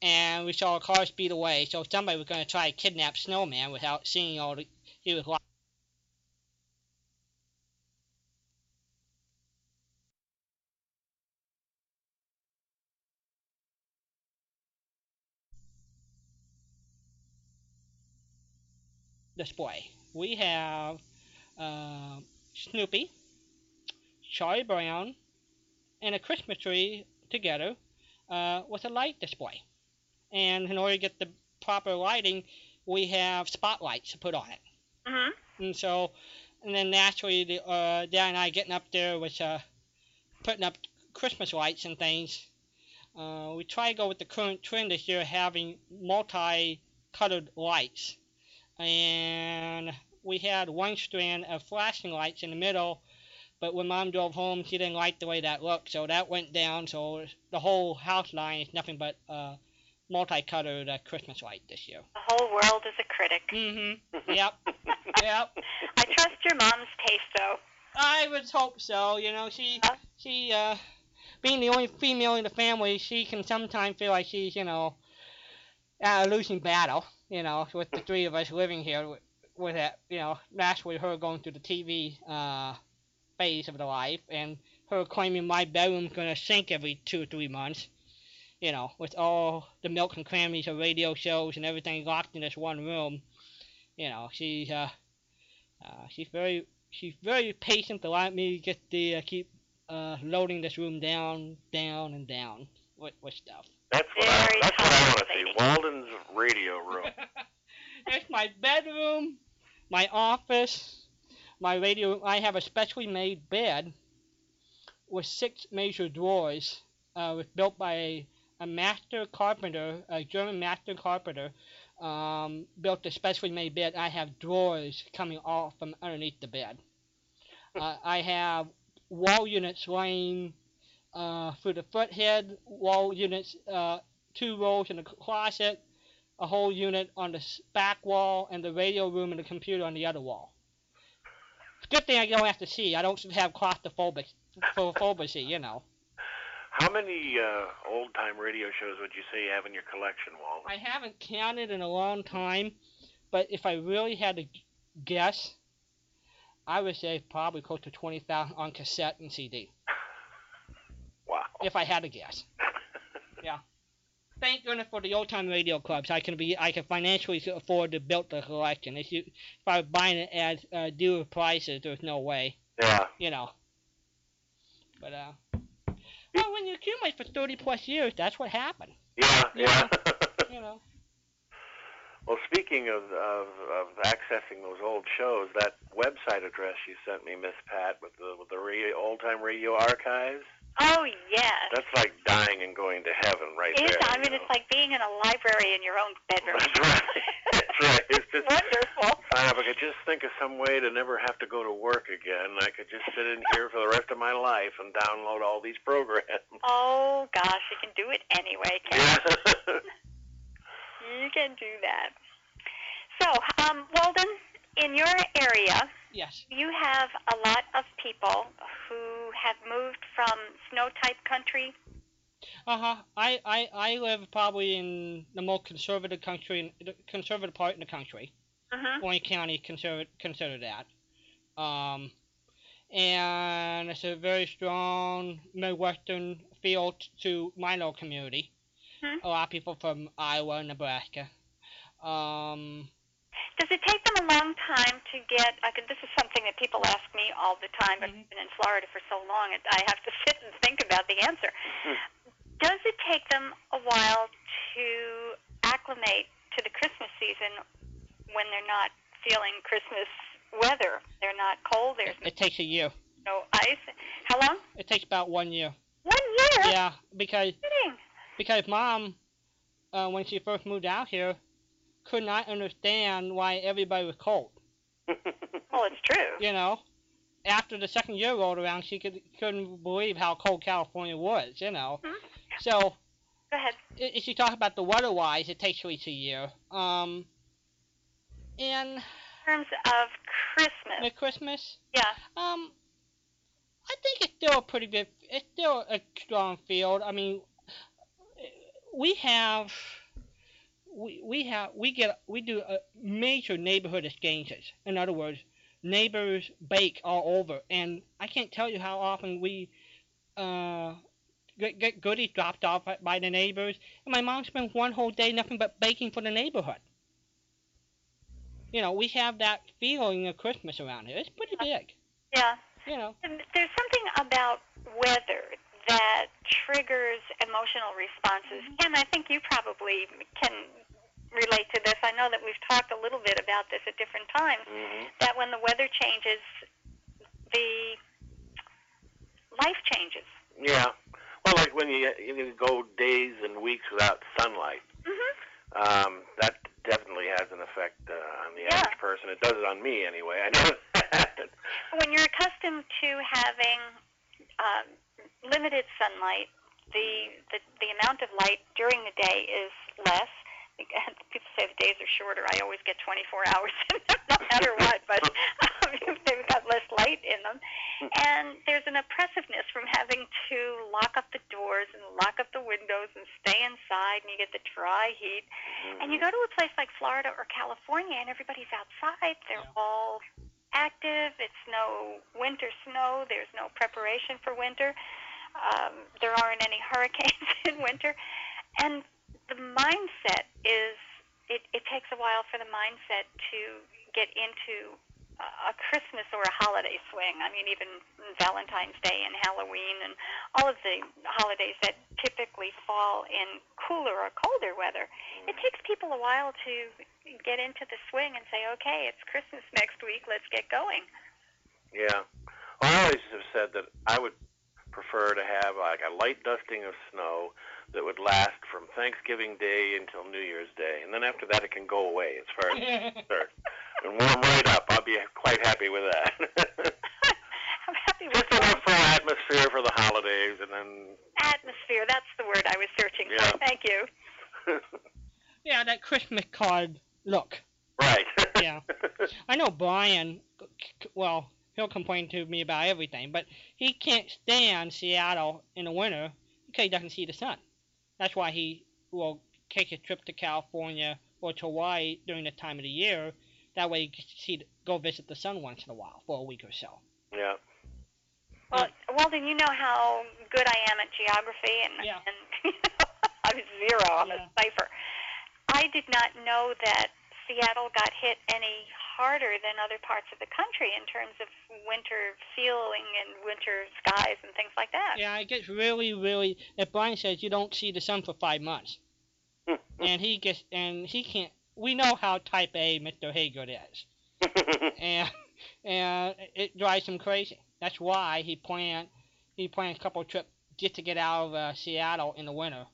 and we saw a car speed away. So somebody was going to try to kidnap Snowman without seeing all the he was locked. display. We have uh, Snoopy, Charlie Brown, and a Christmas tree together uh, with a light display. And in order to get the proper lighting, we have spotlights to put on it. Mhm. And so, and then naturally, the, uh, Dad and I getting up there with uh, putting up Christmas lights and things. Uh, we try to go with the current trend this year, having multi-colored lights. And we had one strand of flashing lights in the middle, but when Mom drove home, she didn't like the way that looked, so that went down. So the whole house line is nothing but uh, multicolored uh, Christmas light this year. The whole world is a critic. Mm-hmm. Yep. yep. I trust your mom's taste, though. I would hope so. You know, she Huh? she uh, being the only female in the family, she can sometimes feel like she's you know at a losing battle. You know, with the three of us living here with, with that, you know, naturally her going through the TV uh, phase of the life, and her claiming my bedroom's gonna sink every two or three months. You know, with all the milk and crannies of radio shows and everything locked in this one room. You know, she's uh, uh, she's very she's very patient to let me get the uh, keep uh, loading this room down, down, and down with, with stuff. That's what Very I, that's what I want to see. Walden's radio room. There's my bedroom, my office, my radio. I have a specially made bed with six major drawers. Uh, was built by a, a master carpenter, a German master carpenter. Um, built a specially made bed. I have drawers coming off from underneath the bed. Uh, I have wall units laying uh, through the foothead, wall units, uh, two rows in the closet, a whole unit on the back wall, and the radio room and the computer on the other wall. It's Good thing I don't have to see. I don't have claustrophobic, phobia, you know. How many uh, old time radio shows would you say you have in your collection, Walt? I haven't counted in a long time, but if I really had to guess, I would say probably close to 20,000 on cassette and CD, Wow. if I had to guess. Yeah. Thank goodness for the old time radio clubs. I can be I can financially afford to build the collection. If you if I was buying it at uh, dealer prices, there's no way. yeah. you know. But uh, well, when you accumulate for thirty plus years, that's what happened. Yeah, yeah. You know. well, speaking of, of of accessing those old shows, that website address you sent me, Miss Pat, with the with the radio, old time radio archives, Oh yes. that's like dying and going to heaven right It is. there. I mean, know. it's like being in a library in your own bedroom. That's right. That's right. It's just Wonderful. Uh, if I could just think of some way to never have to go to work again, I could just sit in here for the rest of my life and download all these programs. Oh gosh, you can do it anyway, Ken. Yeah. You can do that. So, um, Walden, in your area, Yes. you have a lot of people who have moved from snow type country. Uh huh. I, I I live probably in the most conservative country, the conservative part in the country. Mm-hmm. Wayne County consider consider that. Um, and it's a very strong Midwestern feel t- to my little community. Hmm. A lot of people from Iowa, Nebraska. Um, Does it take them a long time to get? I could, this is something that people ask me all the time, but Mhm. I've been in Florida for so long, and I have to sit and think about the answer. Hmm. Does it take them a while to acclimate to the Christmas season when they're not feeling Christmas weather? They're not cold. There's it takes a year. no ice. How long? It takes about one year. One year. Yeah, because because mom, uh, when she first moved out here, could not understand why everybody was cold. Well, it's true. You know, after the second year rolled around, she could couldn't believe how cold California was. You know, Mhm. So Go ahead. if you talk about the weather-wise, it takes at least a year. Um, and In terms of Christmas, the Christmas, yeah. um, I think it's still a pretty good. It's still a strong field. I mean, we have. We, we have we get we do a major neighborhood exchanges. In other words, neighbors bake all over, and I can't tell you how often we uh, get, get goodies dropped off by- the neighbors. And my mom spends one whole day nothing but baking for the neighborhood. You know, we have that feeling of Christmas around here. It's pretty big. Yeah. You know. And There's something about weather that triggers emotional responses. Ken, I think you probably can relate to this. I know that we've talked a little bit about this at different times. hmm That when the weather changes, the life changes. Yeah. Well, like when you you go days and weeks without sunlight, hmm um, that definitely has an effect uh, on the Yeah. average person. It does it on me anyway. I know that. Happened. When you're accustomed to having um, limited sunlight, the, the the amount of light during the day is less. People say the days are shorter. I always get 24 hours, in them, no matter what. But um, they've got less light in them, and there's an oppressiveness from having to lock up the doors and lock up the windows and stay inside, and you get the dry heat. And you go to a place like Florida or California, and everybody's outside. They're Yeah. all active. It's no winter snow. There's no preparation for winter. Um, there aren't any hurricanes in winter. And the mindset is, it, it takes a while for the mindset to get into a Christmas or a holiday swing. I mean, even Valentine's Day and Halloween and all of the holidays that typically fall in cooler or colder weather it mm-hmm. takes people a while to get into the swing and say, okay, it's Christmas next week, let's get going. Yeah. Well, I always have said that I would prefer to have like a light dusting of snow that would last from Thanksgiving Day until New Year's Day, and then after that it can go away as far as I'm concerned. And warm right up. I'll be quite happy with that. I'm happy with that. Just enough for atmosphere for the holidays, and then atmosphere. That's the word I was searching Yeah. for. Thank you. yeah, that Christmas card look. right. Yeah. I know Brian. c- c- Well, he'll complain to me about everything, but he can't stand Seattle in the winter because he doesn't see the sun. That's why he will take a trip to California or to Hawaii during the time of the year. That way he gets to see, go visit the sun once in a while for a week or so. Yeah. Well, Walden, you know how good I am at geography, and, Yeah. and you know, I was zero. I'm Yeah. a cipher. I did not know that Seattle got hit any harder than other parts of the country in terms of winter feeling and winter skies and things like that. Yeah, it gets really, really. If Brian says you don't see the sun for five months, and he gets, and he can't. We know how Type A Mr. Haggard is, and and it drives him crazy. That's why he planned he planned a couple of trips just to get out of uh, Seattle in the winter,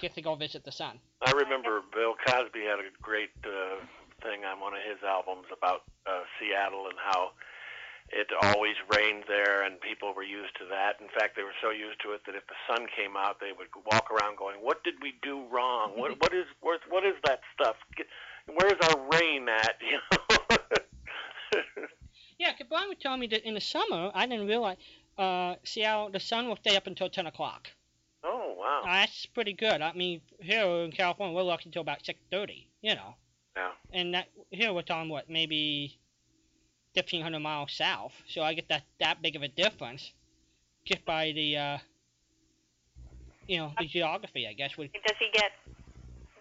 just to go visit the sun. I remember Bill Cosby had a great uh, thing on one of his albums about uh, Seattle and how it always rained there, and people were used to that. In fact, they were so used to it that if the sun came out, they would walk around going, "What did we do wrong? What what is what, what is that stuff? Where's our rain at?" You know. Yeah, Brian was telling me that in the summer, I didn't realize uh, Seattle the sun will stay up until ten o'clock. oh wow. Uh, that's pretty good. I mean, here in California, we're lucky until about six thirty. You know. Yeah. And that here we're talking what maybe fifteen hundred miles south, so I get that that big of a difference just by the uh, you know the geography, I guess. Would Does he get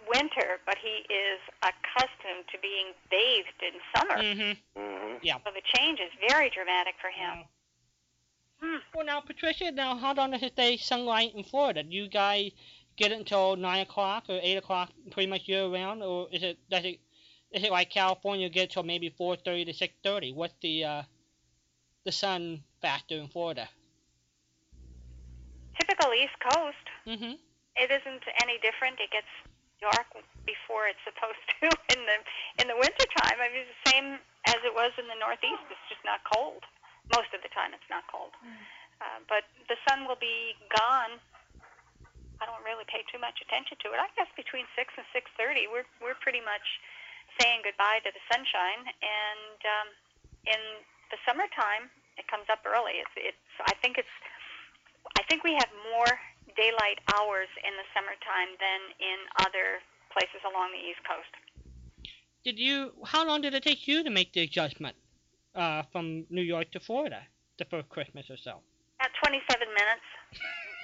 winter, but he is accustomed to being bathed in summer. mm-hmm. hmm So the change is very dramatic for him. Hmm. Well, now Patricia, now how long does it stay sunlight in Florida? Do you guys get it until nine o'clock or eight o'clock, pretty much year round, or is it does it is it like California get till maybe four thirty to six thirty? What's the uh, the sun factor in Florida? Typical East Coast. Mm-hmm. It isn't any different. It gets dark before it's supposed to in the in the wintertime. I mean, it's the same as it was in the Northeast. It's just not cold. Most of the time, it's not cold. Uh, but the sun will be gone. I don't really pay too much attention to it. I guess between six and six thirty, we're we're pretty much saying goodbye to the sunshine. And um, in the summertime, it comes up early. It's it's. I think it's. I think we have more daylight hours in the summertime than in other places along the East Coast. Did you? How long did it take you to make the adjustment uh, from New York to Florida, the first Christmas or so? At 27 minutes.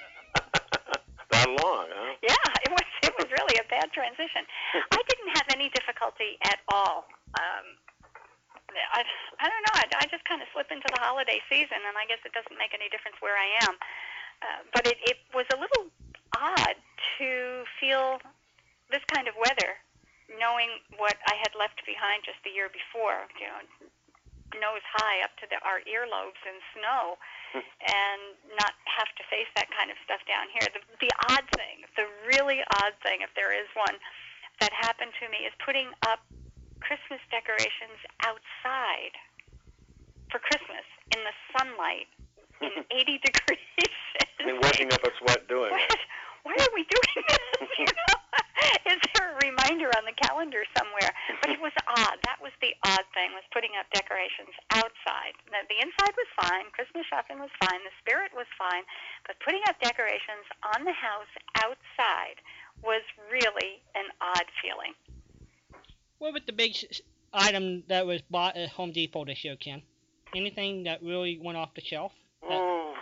huh? Yeah, it was it was really a bad transition. I didn't have any difficulty at all. Um, I I don't know. I, I just kind of slip into the holiday season, and I guess it doesn't make any difference where I am. Uh, but it it was a little odd to feel this kind of weather, knowing what I had left behind just the year before. You know, nose high up to the, our earlobes in snow hmm. and not have to face that kind of stuff down here. The, the odd thing, the really odd thing, if there is one, that happened to me is putting up Christmas decorations outside for Christmas in the sunlight in 80 degrees. and working up a sweat doing What? it. Why are we doing this? You know? Is there a reminder on the calendar somewhere? But it was odd. That was the odd thing was putting up decorations outside. Now, the inside was fine. Christmas shopping was fine. The spirit was fine. But putting up decorations on the house outside was really an odd feeling. What was the big item that was bought at Home Depot this year, Ken? Anything that really went off the shelf? Oh,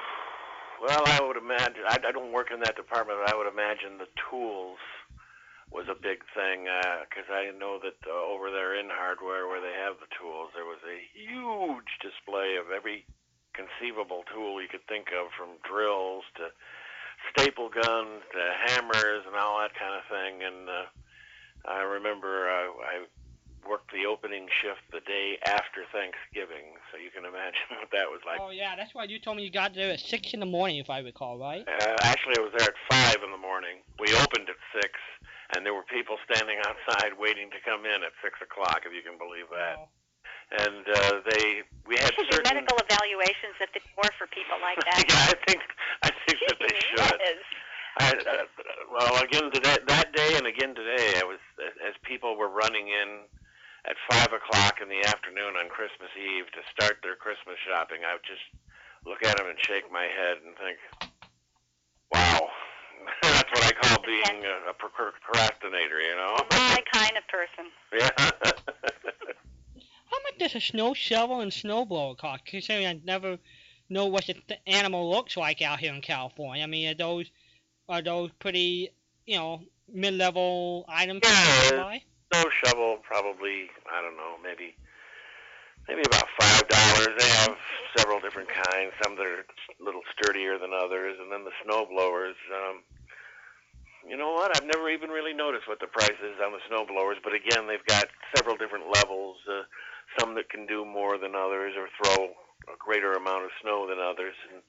well, I would imagine. I, I don't work in that department, but I would imagine the tools was a big thing because I know that uh, over there in hardware, where they have the tools, there was a huge display of every conceivable tool you could think of, from drills to staple guns to hammers and all that kind of thing. And uh, I remember uh, I worked the opening shift the day after Thanksgiving, so you can imagine what that was like. oh yeah, that's why you told me you got there at six in the morning, if I recall, right? Uh, actually, I was there at five in the morning. We opened at six, and there were people standing outside waiting to come in at six o'clock, if you can believe that. Oh. And uh, they, we had There should be certain. medical evaluations at the door for people like that. yeah, I think, I think that they should. whiz. I, uh, well, again today, that day and again today, I was as people were running in at five o'clock in the afternoon on Christmas Eve to start their Christmas shopping, I would just look at them and shake my head and think, "Wow, that's what I call being a, a procrastinator." You know? My kind of person. Yeah. How much does a snow shovel and snowblower cost? Considering I never know what the th- animal looks like out here in California. I mean, are those are those pretty, you know, mid-level items Yeah, to buy? snow shovel probably I don't know maybe maybe about five dollars. They have several different kinds. Some that are a little sturdier than others, and then the snow blowers. Um, you know what? I've never even really noticed what the price is on the snow blowers, but again, they've got several different levels. Uh, some that can do more than others, or throw a greater amount of snow than others, and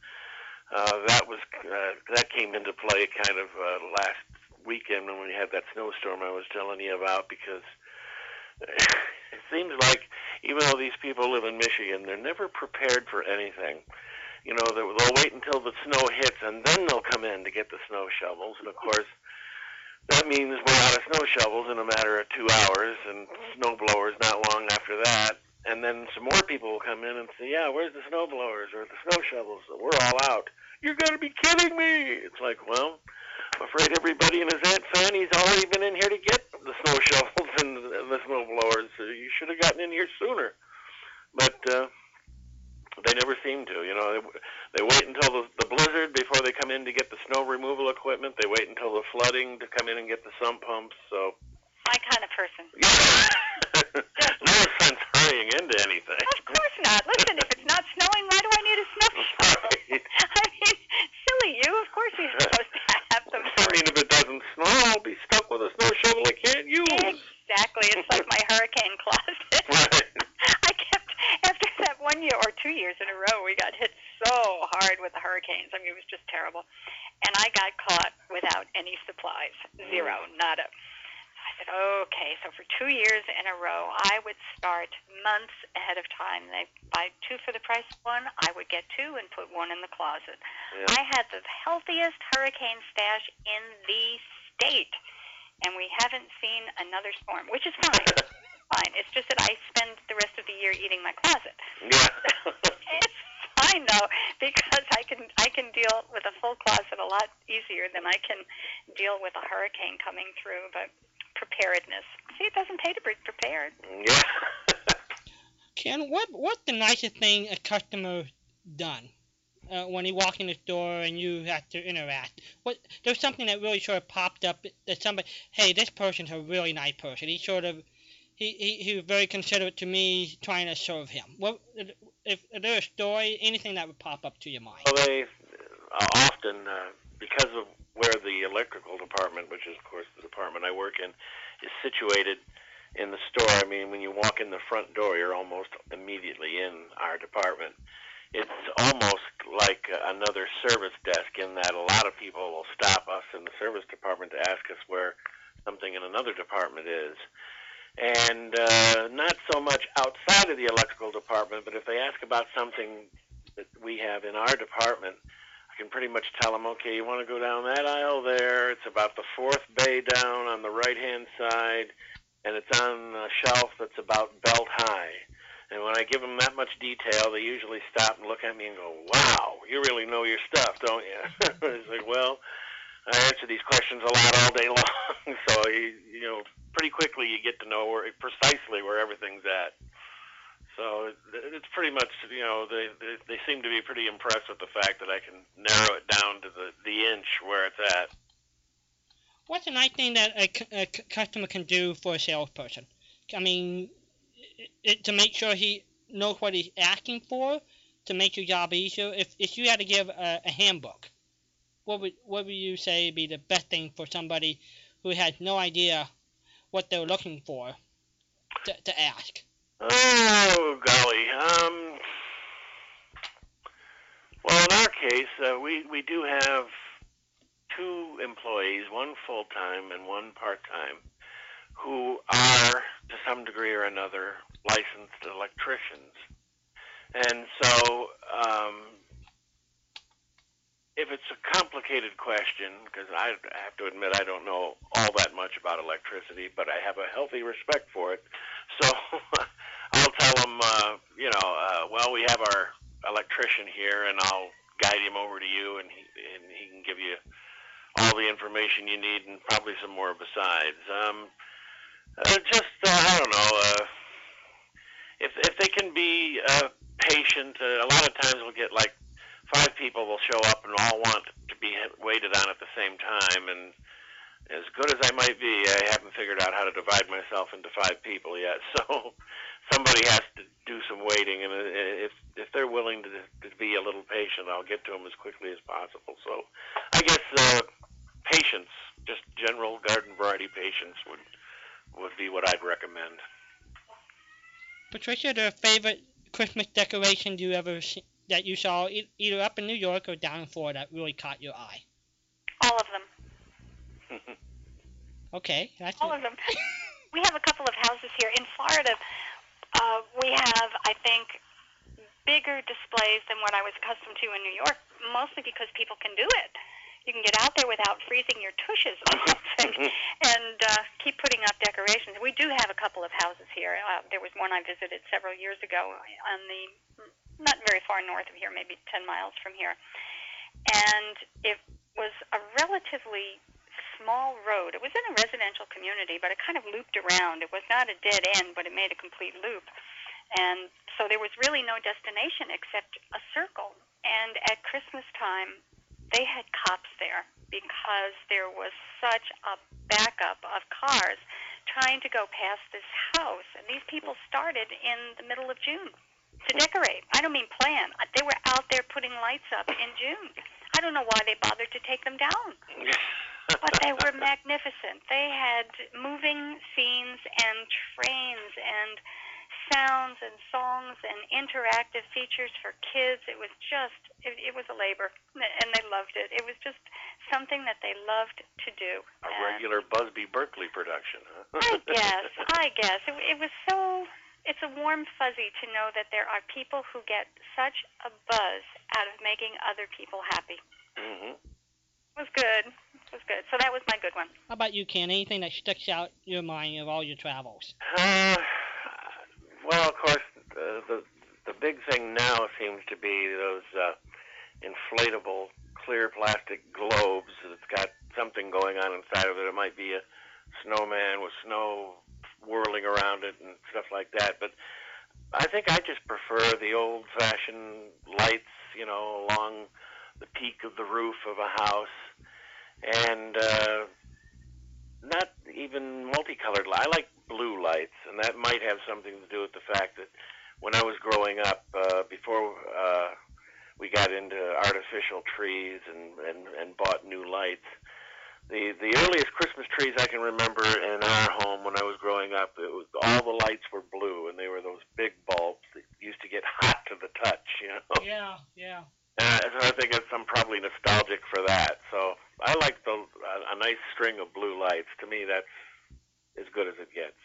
uh, that was uh, that came into play kind of uh, last weekend when we had that snowstorm I was telling you about because it seems like even though these people live in Michigan, they're never prepared for anything. You know, they'll they'll wait until the snow hits and then they'll come in to get the snow shovels. And of course, that means we're out of snow shovels in a matter of two hours and snow blowers not long after that. And then some more people will come in and say, yeah, where's the snow blowers or the snow shovels? We're all out. You're to be kidding me. It's like, well, I'm afraid everybody and his Aunt Fanny's already been in here to get the snow shovels and the snow blowers. You should have gotten in here sooner. But uh, they never seem to. You know, they, they wait until the, the blizzard before they come in to get the snow removal equipment. They wait until the flooding to come in and get the sump pumps. So My kind of person. Yeah. no sense hurrying into anything. Of course not. Listen, if it's not snowing, why do I need a snow shovel? Right. I mean, silly you. Of course you're supposed to have them. I mean, if it doesn't snow, I'll be stuck with a snow shovel I can't use. Exactly. It's like my hurricane closet. Right. I kept after that one year or two years in a row, we got hit so hard with the hurricanes. I mean, it was just terrible. And I got caught without any supplies, zero, nada. So I said, okay. So for two years in a row, I would start months ahead of time. They buy two for the price of one. I would get two and put one in the closet. Yeah. I had the healthiest hurricane stash in the state, and we haven't seen another storm, which is fine. fine. It's just that I spend the rest of the year eating my closet. Yeah. it's fine though because I can I can deal with a full closet a lot easier than I can deal with a hurricane coming through. But preparedness. See, it doesn't pay to be prepared. yeah. Ken, what what's the nicest thing a customer done uh, when he walked in the store and you have to interact? What there's something that really sort of popped up that somebody, hey, this person's a really nice person. He sort of he, he, he was very considerate to me trying to serve him. What if, if there's a story, anything that would pop up to your mind? Well, they uh, often, uh, because of where the electrical department, which is of course the department I work in, is situated in the store. I mean, when you walk in the front door, you're almost immediately in our department. It's almost like another service desk in that a lot of people will stop us in the service department to ask us where something in another department is. And uh, not so much outside of the electrical department, but if they ask about something that we have in our department, I can pretty much tell them, okay, you want to go down that aisle there. It's about the fourth bay down on the right hand side, and it's on a shelf that's about belt high. And when I give them that much detail, they usually stop and look at me and go, wow, you really know your stuff, don't you? it's like, well, I answer these questions a lot all day long, so you, you know, pretty quickly you get to know where precisely where everything's at. So it's pretty much, you know, they, they they seem to be pretty impressed with the fact that I can narrow it down to the the inch where it's at. What's a nice thing that a, a customer can do for a salesperson? I mean, it, it, to make sure he knows what he's asking for, to make your job easier. If if you had to give a, a handbook, what would what would you say be the best thing for somebody who has no idea what they're looking for to, to ask? Oh golly. Um. Well, in our case, uh, we we do have two employees, one full time and one part time, who are to some degree or another licensed electricians, and so. Um, if it's a complicated question, because I have to admit I don't know all that much about electricity, but I have a healthy respect for it. So I'll tell them, uh, you know, uh, well, we have our electrician here, and I'll guide him over to you, and he and he can give you all the information you need, and probably some more besides. Um, uh, just uh, I don't know. Uh, if if they can be uh, patient, uh, a lot of times we'll get like five people will show up and all want to be waited on at the same time, and as good as I might be, I haven't figured out how to divide myself into five people yet. So somebody has to do some waiting, and uh, if if they're willing to to be a little patient, I'll get to them as quickly as possible. So I guess uh, patience, just general garden variety patience, would would be what I'd recommend. Patricia, the favorite Christmas decoration you ever see, that you saw e- either up in New York or down in Florida that really caught your eye? All of them. Okay, that's All of them. we have a couple of houses here in Florida. Uh, we have, I think, bigger displays than what I was accustomed to in New York, mostly because people can do it. You can get out there without freezing your tushes off and, and uh, keep putting up decorations. We do have a couple of houses here. Uh, there was one I visited several years ago on the not very far north of here, maybe 10 miles from here. And it was a relatively small road. It was in a residential community, but it kind of looped around. It was not a dead end, but it made a complete loop. And so there was really no destination except a circle. And at Christmas time, they had cops there because there was such a backup of cars trying to go past this house. And these people started in the middle of June to decorate. I don't mean plan. They were out there putting lights up in June. I don't know why they bothered to take them down but they were magnificent. They had moving scenes and trains and sounds and songs and interactive features for kids. It was just, it, it was a labor, and they loved it. It was just something that they loved to do. A And regular Busby Berkeley production, huh? I guess, I guess. It, it was so, it's a warm fuzzy to know that there are people who get such a buzz out of making other people happy. Mm-hmm. It was good. It was good. So that was my good one. How about you, Ken? Anything that sticks out in your mind of all your travels? Uh, well, of course, uh, the the big thing now seems to be those uh, inflatable clear plastic globes that's got something going on inside of it. It might be a snowman with snow whirling around it and stuff like that. But I think I just prefer the old-fashioned lights, you know, along the peak of the roof of a house, and uh, not even multicolored. I like blue lights, and that might have something to do with the fact that when I was growing up, uh, before uh, we got into artificial trees and, and, and bought new lights, the the earliest Christmas trees I can remember in our home when I was growing up, it was all the lights were blue, and they were those big bulbs that used to get hot to the touch, you know. Yeah, yeah. Uh, so I think it's, I'm probably nostalgic for that. So I like the a, a nice string of blue lights. To me, that's as good as it gets.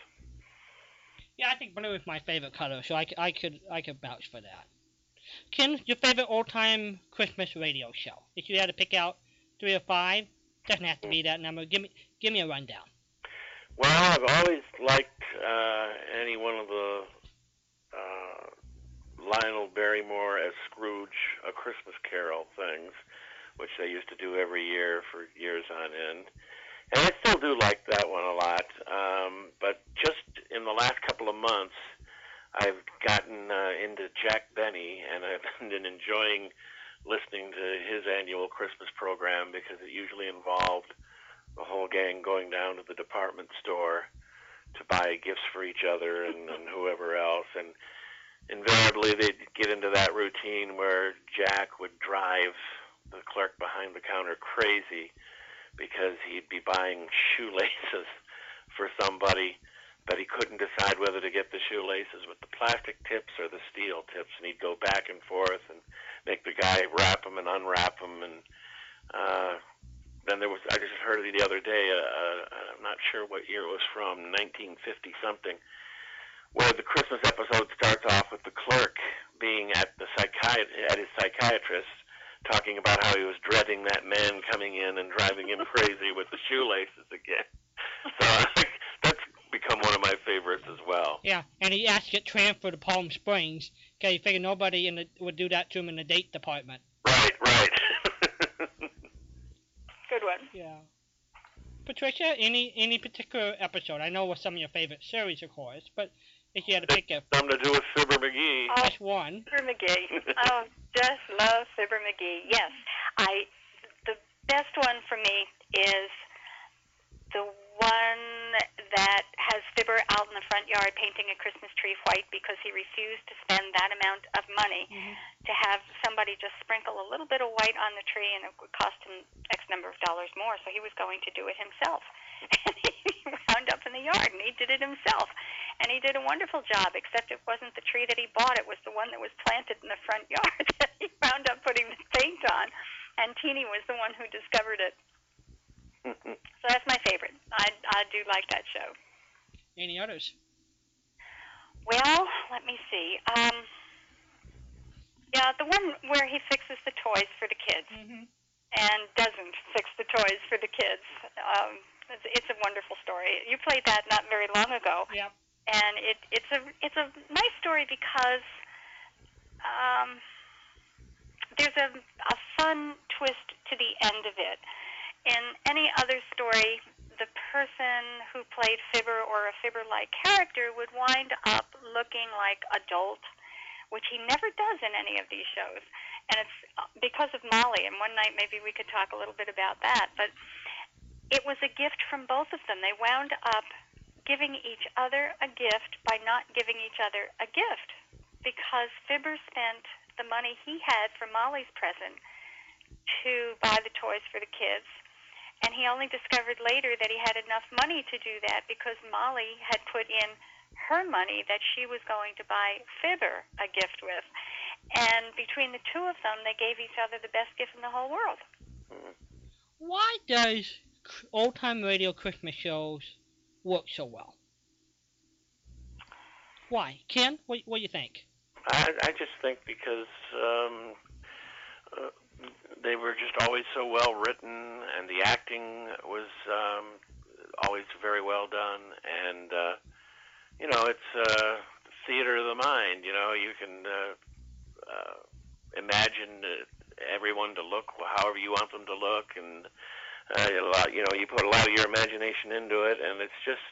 Yeah, I think blue is my favorite color, so I, I could I could vouch for that. Ken, your favorite old-time Christmas radio show? If you had to pick out three or five, doesn't have to be that number. Give me give me a rundown. Well, I've always liked uh, any one of the Lionel Barrymore as Scrooge, A Christmas Carol things, which they used to do every year for years on end. And I still do like that one a lot. Um, but just in the last couple of months, I've gotten uh, into Jack Benny, and I've been enjoying listening to his annual Christmas program because it usually involved the whole gang going down to the department store to buy gifts for each other and, and whoever else. And invariably, they'd get into that routine where Jack would drive the clerk behind the counter crazy because he'd be buying shoelaces for somebody, but he couldn't decide whether to get the shoelaces with the plastic tips or the steel tips, and he'd go back and forth and make the guy wrap them and unwrap them, and uh, then there was I just heard it the other day. Uh, uh, I'm not sure what year it was from, 1950 something, where the Christmas episode starts off with the clerk being at the psychiat- at his psychiatrist talking about how he was dreading that man coming in and driving him crazy with the shoelaces again. So I think that's become one of my favorites as well. Yeah, and he asked to get transferred to Palm Springs because he figured nobody in the, would do that to him in the date department. Right, right. Good one. Yeah. Patricia, any any particular episode? I know what some of your favorite series, of course, but if you had to pick a Something to do with Fibber McGee. Oh, just one, Fibber McGee. oh, just love Fibber McGee. Yes, I. The best one for me is the one that has Fibber out in the front yard painting a Christmas tree white because he refused to spend that amount of money mm-hmm. to have somebody just sprinkle a little bit of white on the tree and it would cost him X number of dollars more, so he was going to do it himself. And he wound up in the yard and he did it himself. And he did a wonderful job, except it wasn't the tree that he bought, it was the one that was planted in the front yard that he wound up putting the paint on. And Teeny was the one who discovered it. So that's my favorite. I, I do like that show. any others? Well, let me see. Um, yeah, the one where he fixes the toys for the kids Mm-hmm. and doesn't fix the toys for the kids. Um, it's, it's a wonderful story. You played that not very long ago, Yep. and it, it's a it's a nice story because um, there's a, a fun twist to the end of it. In any other story, the person who played Fibber or a Fibber-like character would wind up looking like adult, which he never does in any of these shows. And it's because of Molly. And one night maybe we could talk a little bit about that. But it was a gift from both of them. They wound up giving each other a gift by not giving each other a gift because Fibber spent the money he had for Molly's present to buy the toys for the kids. And he only discovered later that he had enough money to do that because Molly had put in her money that she was going to buy Fibber a gift with. And between the two of them, they gave each other the best gift in the whole world. Why does old time radio Christmas shows work so well? Why, Ken? What what do you think? I, I just think because um, uh, they were just always so well written, and the acting was um, always very well done, and uh, you know it's uh, theater of the mind. You know, you can uh, uh, imagine uh, everyone to look however you want them to look, and uh, a lot, you know, you put a lot of your imagination into it, and it's just.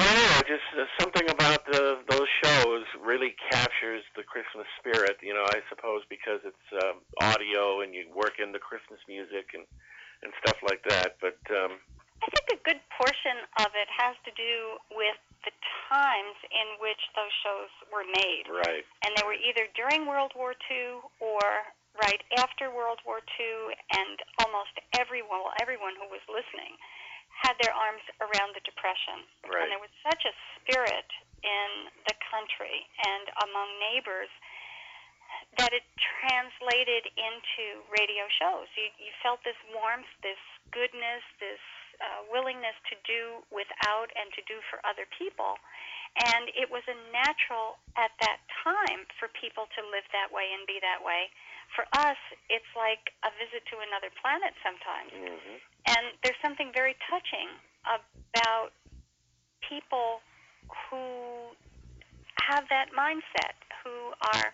I don't know, just uh, something about the, those shows really captures the Christmas spirit. You know, I suppose because it's um, audio and you work in the Christmas music and and stuff like that. But um, I think a good portion of it has to do with the times in which those shows were made. right, And they were either during World War II or right after World War II, and almost everyone, well, everyone who was listening had their arms around the Depression. right, And there was such a spirit in the country and among neighbors that it translated into radio shows. You, you felt this warmth, this goodness, this uh, willingness to do without and to do for other people. And it was a natural at that time for people to live that way and be that way. For us, it's like a visit to another planet sometimes. hmm And there's something very touching about people who have that mindset, who are.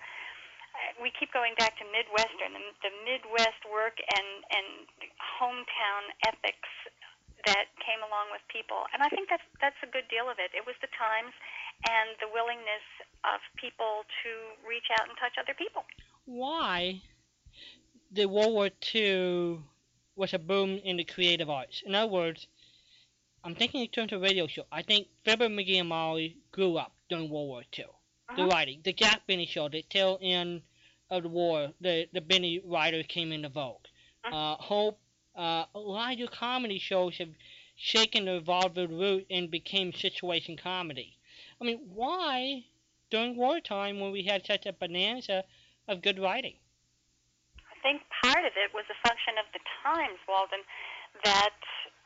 We keep going back to Midwestern, the, the Midwest work and and hometown ethics that came along with people, and I think that's that's a good deal of it. It was the times and the willingness of people to reach out and touch other people. Why the World War II was a boom in the creative arts? In other words, I'm thinking in terms of radio show. I think Fibber, McGee, and Molly grew up during World War II. The Uh-huh. writing, the Jack Benny show, the tail end of the war, the the Benny writers came into vogue. Mhm. Uh, Hope, uh, a lot of your comedy shows have shaken the revolver root and became situation comedy. I mean, why during wartime when we had such a bonanza of good writing? I think part of it was a function of the times, Walden, that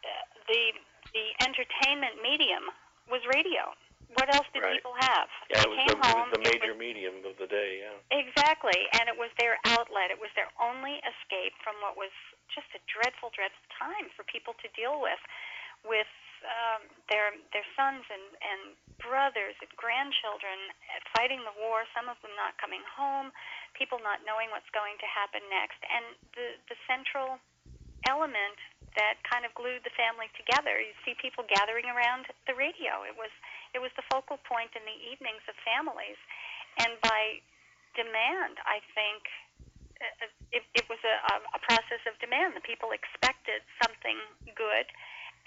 uh, the the entertainment medium was radio. What else did Right. people have? Yeah, they it was, came the, it was the it major medium of the day. Yeah. Exactly, and it was their outlet. It was their only escape from what was just a dreadful, dreadful time for people to deal with. With um, their their sons and and brothers and grandchildren fighting the war. Some of them not coming home, people not knowing what's going to happen next, and the the central element that kind of glued the family together. You see people gathering around the radio. It was it was the focal point in the evenings of families, and by demand, I think uh, it, it was a, a process of demand. The people expected something good,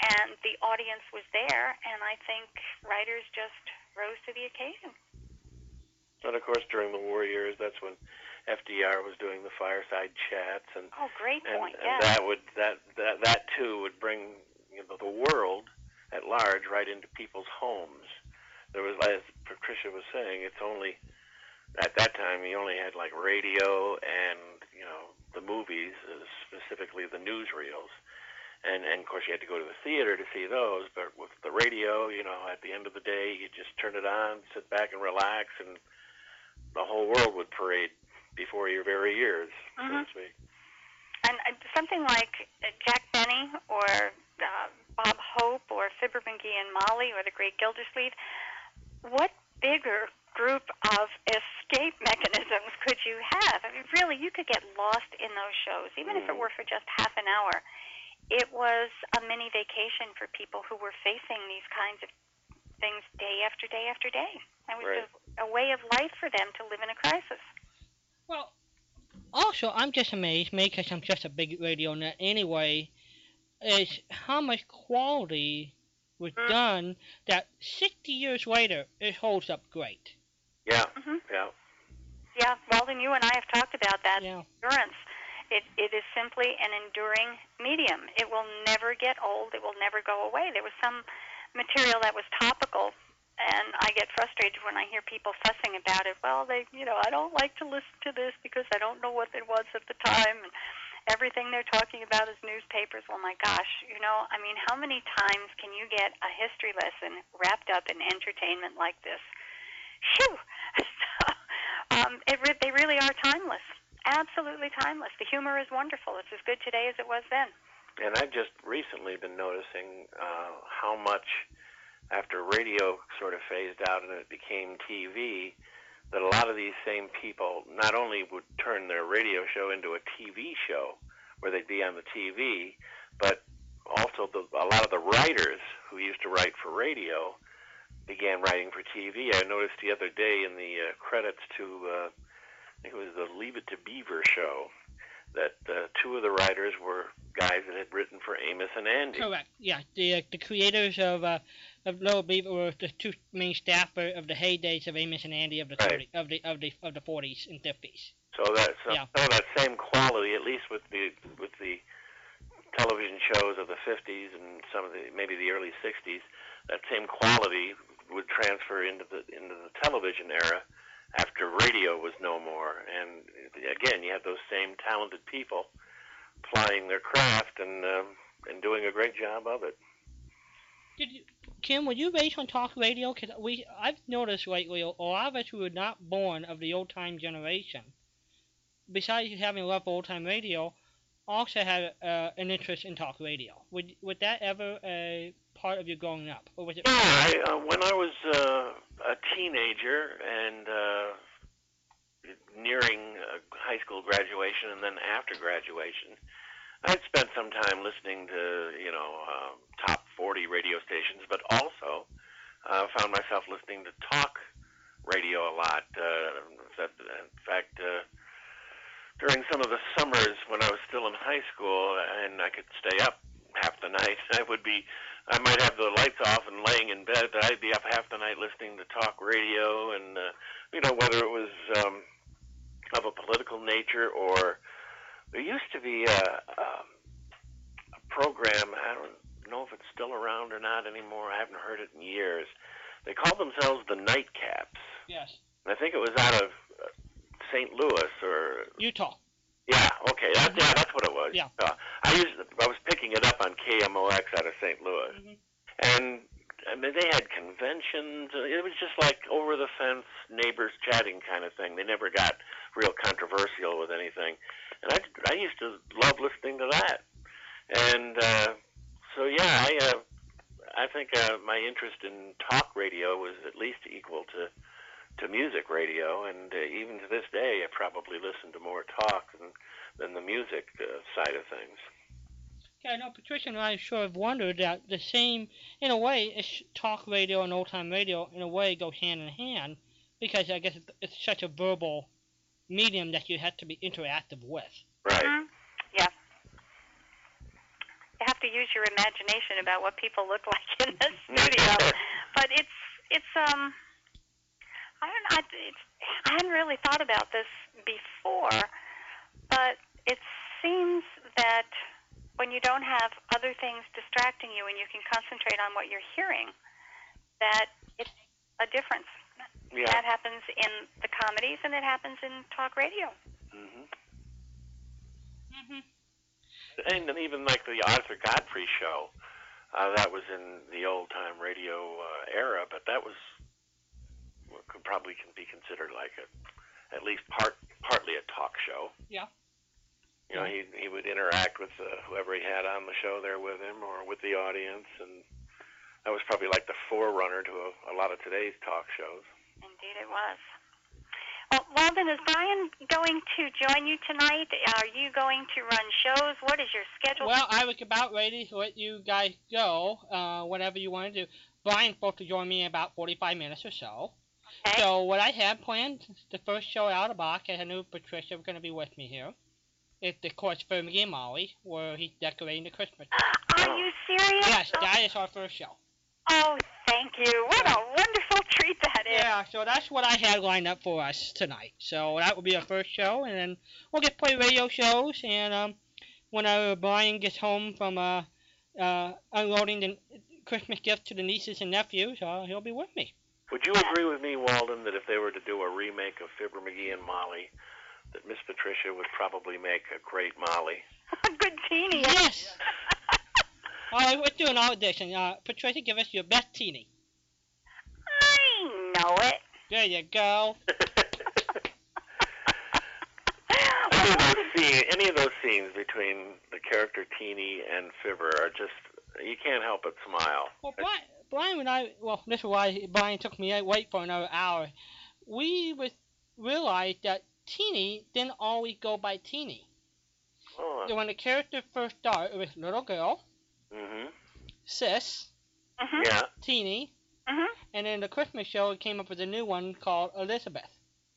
and the audience was there, and I think writers just rose to the occasion. And of course, during the war years, that's when FDR was doing the fireside chats, and oh, great point. And, yeah. and that would that that that too would bring you know the world at large right into people's homes. There was, as Patricia was saying, it's only at that time you only had like radio and you know the movies, uh, specifically the newsreels. And, and of course, you had to go to the theater to see those. But with the radio, you know, at the end of the day, you just turn it on, sit back and relax, and the whole world would parade before your very ears, mm-hmm. so to speak. And uh, something like uh, Jack Benny or uh, Bob Hope or Fibber McGee and Molly or the Great Gildersleeve, what bigger group of escape mechanisms could you have? I mean, really, you could get lost in those shows, even mm. if it mm. were for just half an hour. It was a mini vacation for people who were facing these kinds of things day after day after day. It was right. a, a way of life for them to live in a crisis. Well, also, I'm just amazed, maybe because I'm just a big radio nut anyway, is how much quality was mm. done that 60 years later it holds up great. Yeah, mm-hmm. yeah. Yeah, Walden, you and I have talked about that yeah. endurance. It, it is simply an enduring medium. It will never get old. It will never go away. There was some material that was topical and I get frustrated when I hear people fussing about it. Well, they, you know, I don't like to listen to this because I don't know what it was at the time, and everything they're talking about is newspapers. Well, my gosh, you know, I mean, how many times can you get a history lesson wrapped up in entertainment like this? Phew! so, um, it re- they really are timeless, absolutely timeless. The humor is wonderful. It's as good today as it was then. And I've just recently been noticing uh, how much after radio sort of phased out and it became TV, that a lot of these same people not only would turn their radio show into a TV show where they'd be on the TV, but also the, a lot of the writers who used to write for radio began writing for TV. I noticed the other day in the uh, credits to, uh, think it was the Leave It to Beaver show, that uh, two of the writers were guys that had written for Amos and Andy. Correct. Yeah, the uh, the creators of uh, of Little Beaver were the two main staff of the heydays of Amos and Andy of the right. 30, of the of the of the 40s and 50s. So that so, yeah. so that same quality, at least with the with the television shows of the 50s and some of the maybe the early 60s, that same quality would transfer into the into the television era after radio was no more. And again, you have those same talented people plying their craft and um, and doing a great job of it. Did you, Ken, were you raised on talk radio? Cause we, I've noticed lately, a lot of us who were not born of the old time generation, besides having a love for old time radio, also had uh, an interest in talk radio. Would would that ever uh, part of your growing up, or was it? Yeah, I, uh, when I was uh, a teenager and uh, nearing uh, high school graduation, and then after graduation, I'd spent some time listening to you know uh, top 40 radio stations, but also uh, found myself listening to talk radio a lot. Uh, in fact, uh, during some of the summers when I was still in high school and I could stay up half the night, I would be. I might have the lights off and laying in bed, but I'd be up half the night listening to talk radio, and uh, you know whether it was um, of a political nature or there used to be a, a, a program. I don't know if it's still around or not anymore. I haven't heard it in years. They called themselves the Nightcaps. Yes. And I think it was out of uh, St. Louis or Utah. Yeah. Okay. That, yeah, that's what it was. Yeah. Uh, I used. I was picking it up on KMOX out of St. Louis, mm-hmm. and I mean they had conventions. It was just like over the fence neighbors chatting kind of thing. They never got real controversial with anything and I I used to love listening to that, and uh, so yeah, I uh, I think uh, my interest in talk radio was at least equal to to music radio, and uh, even to this day, I probably listen to more talk than than the music uh, side of things. Yeah, I know Patricia and I sort of wondered that the same, in a way, it's talk radio and old time radio in a way go hand in hand because I guess it's, it's such a verbal medium that you have to be interactive with. Right. Mhm. Yeah. You have to use your imagination about what people look like in the studio. but it's it's um I don't know. I- It's, I hadn't really thought about this before, but it seems that when you don't have other things distracting you and you can concentrate on what you're hearing, that it's a difference. yeah. That happens in the comedies and it happens in talk radio. Mm-hmm. Mm-hmm. And then even like the Arthur Godfrey show, uh, that was in the old time radio uh, era, but that was what could probably can be considered like a at least part partly a talk show. Yeah. You know, he he would interact with uh, whoever he had on the show there with him or with the audience, and that was probably like the forerunner to a, a lot of today's talk shows. Indeed, it was. Well, Walden, is Brian going to join you tonight? Are you going to run shows? What is your schedule? Well, I was about ready to let you guys go, uh, whatever you want to do. Brian's supposed to join me in about 45 minutes or so. Okay. So what I had planned, the first show out of box, I knew Patricia was going to be with me here. It's the course for McGee and Molly, where he's decorating the Christmas. Tree. Are you serious? Yes, that is our first show. Oh, thank you. What a wonderful treat that is. Yeah, so that's what I had lined up for us tonight. So that will be our first show, and then we'll get to play radio shows. And um, whenever Brian gets home from uh, uh, unloading the Christmas gifts to the nieces and nephews, uh, he'll be with me. Would you agree with me, Walden, that if they were to do a remake of Fibber McGee and Molly, that Miss Patricia would probably make a great Molly? A good teeny. Yes. All right, let's do an audition. Uh, Patricia, give us your best teeny. I know it. There you go. any, of those scene, any of those scenes between the character Teeny and Fibber are just you can't help but smile. Well, Brian, Brian and I, well, this is why Brian took me out wait for another hour. We was realized that Teeny didn't always go by Teeny. Oh, When the character first started, it was little girl, mm-hmm. sis, Mhm. Yeah. Teeny, Mhm. and then the Christmas show it came up with a new one called Elizabeth.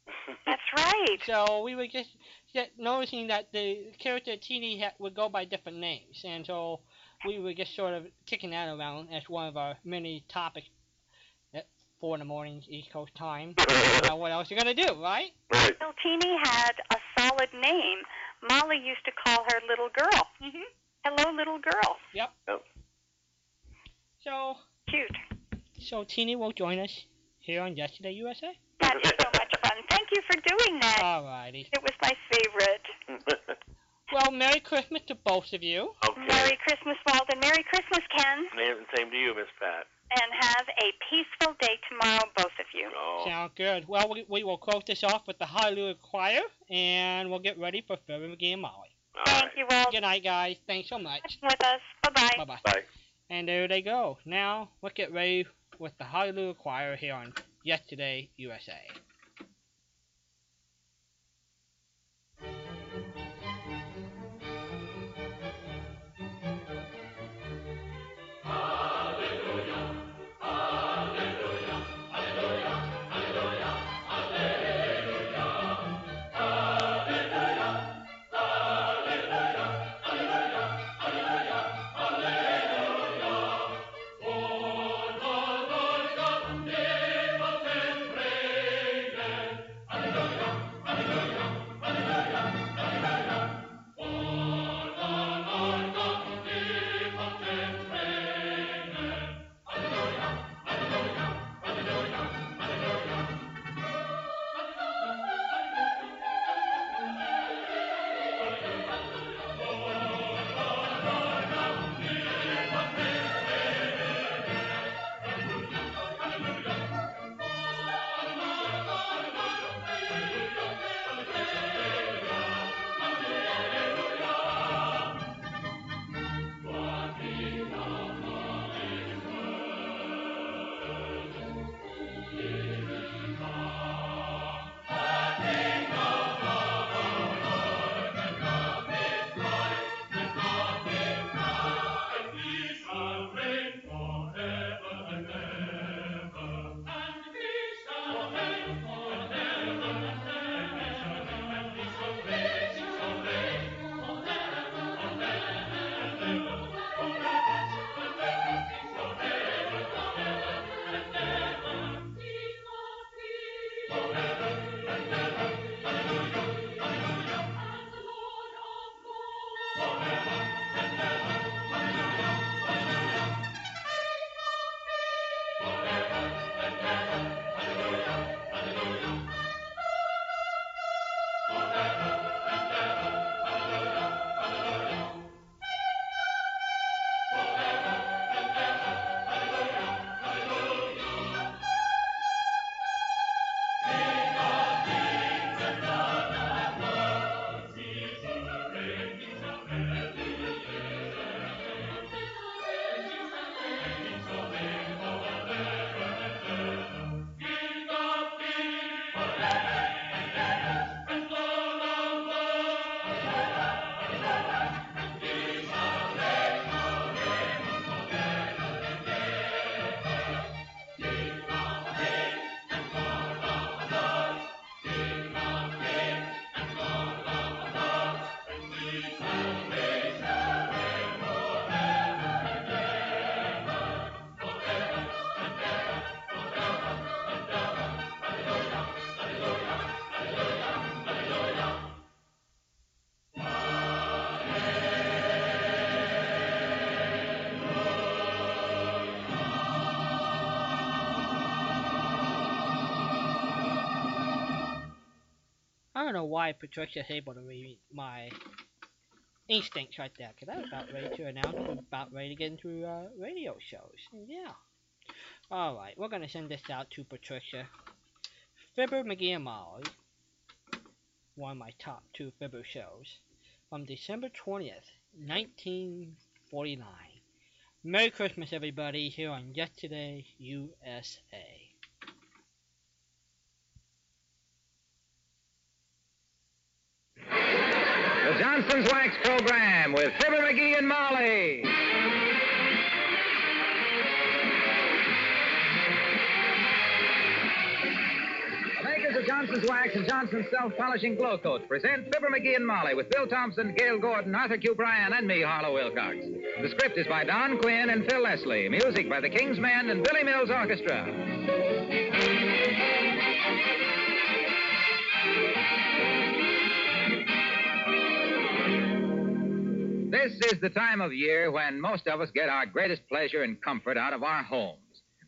That's right. So we were just, just noticing that the character Teeny ha- would go by different names, and so we were just sort of kicking that around as one of our many topics at four in the morning East Coast time. Now, what else are you gonna do, right? right. Bill Teeny had a solid name. Molly used to call her little girl. Mm-hmm. Hello, little girl. Yep. So, Cute. so Teeny will join us here on Yesterday USA. That is so much fun. Thank you for doing that. Alrighty. It was my favorite. Well, Merry Christmas to both of you. okay. Merry Christmas, Walden. Merry Christmas, Ken. And same to you, Miss Pat. And have a peaceful day tomorrow, both of you. Oh. Sound good. Well, we, we will close this off with the Hallelujah Choir, and we'll get ready for Fibber McGee and Molly. all Thank right. you, Walden. Good night, guys. Thanks so much. With us. Bye-bye. Bye bye. Bye. And there they go. Now, let's get ready with the Hallelujah Choir here on Yesterday USA. Don't know why Patricia's able to read my instincts right there, because I was about ready to announce we're about ready to get into uh, radio shows. Yeah. Alright, we're going to send this out to Patricia. Fibber, McGee, and Molly. One of my top two Fibber shows. From December 20th, 1949. Merry Christmas, everybody, here on Yesterday USA. The Johnson's Wax Program with Fibber McGee and Molly. The makers of Johnson's Wax and Johnson's Self Polishing Glow Coats present Fibber McGee and Molly with Bill Thompson, Gale Gordon, Arthur Q. Bryan, and me, Harlow Wilcox. The script is by Don Quinn and Phil Leslie. Music by the King's Men and Billy Mills Orchestra. Is the time of year when most of us get our greatest pleasure and comfort out of our homes.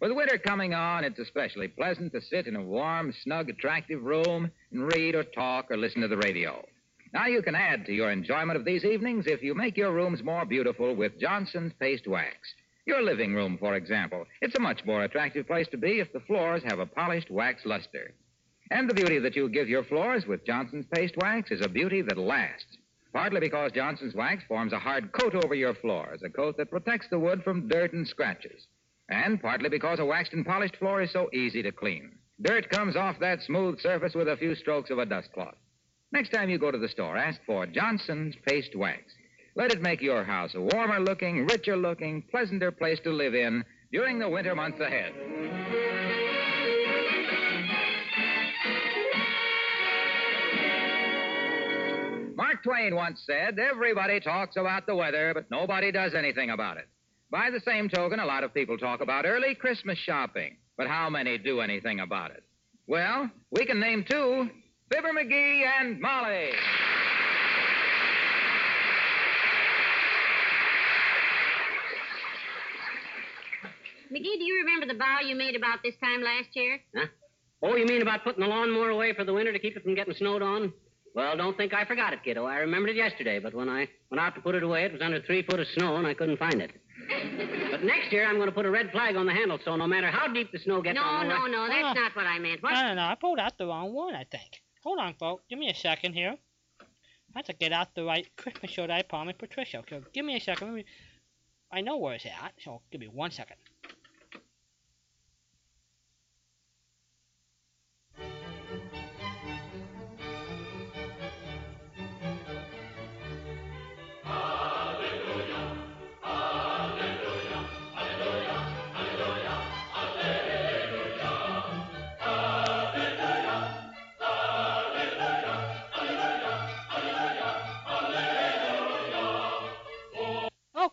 With winter coming on, it's especially pleasant to sit in a warm, snug, attractive room and read or talk or listen to the radio. Now, you can add to your enjoyment of these evenings if you make your rooms more beautiful with Johnson's Paste Wax. Your living room, for example. It's a much more attractive place to be if the floors have a polished wax luster. And the beauty that you give your floors with Johnson's Paste Wax is a beauty that lasts. Partly because Johnson's Wax forms a hard coat over your floors, a coat that protects the wood from dirt and scratches. And partly because a waxed and polished floor is so easy to clean. Dirt comes off that smooth surface with a few strokes of a dust cloth. Next time you go to the store, ask for Johnson's Paste Wax. Let it make your house a warmer looking, richer looking, pleasanter place to live in during the winter months ahead. Mark Twain once said, Everybody talks about the weather, but nobody does anything about it. By the same token, a lot of people talk about early Christmas shopping, but how many do anything about it? Well, we can name two Fibber McGee and Molly. McGee, do you remember the vow you made about this time last year? Huh? Oh, you mean about putting the lawnmower away for the winter to keep it from getting snowed on? Well, don't think I forgot it, kiddo. I remembered it yesterday, but when I went out to put it away, it was under three foot of snow, and I couldn't find it. but next year, I'm going to put a red flag on the handle, so no matter how deep the snow gets No, on no, way- no, that's not what I meant. What? I don't know. I pulled out the wrong one, I think. Hold on, folks. Give me a second here. I have to get out the right Christmas show that I promised Patricia. So give me a second. Let me... I know where it's at, so give me one second.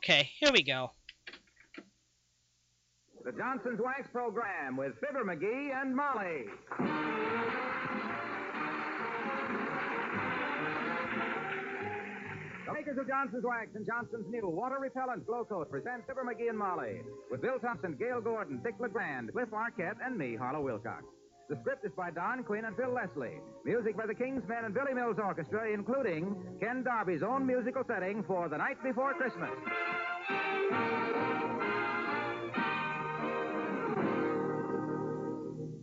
Okay, here we go. The Johnson's Wax Program with Fibber McGee and Molly. The makers of Johnson's Wax and Johnson's new water repellent glow coat present Fibber McGee and Molly with Bill Thompson, Gale Gordon, Dick LeGrand, Cliff Arquette, and me, Harlow Wilcox. The script is by Don Quinn and Phil Leslie. Music by the King's Men and Billy Mills Orchestra, including Ken Darby's own musical setting for The Night Before Christmas.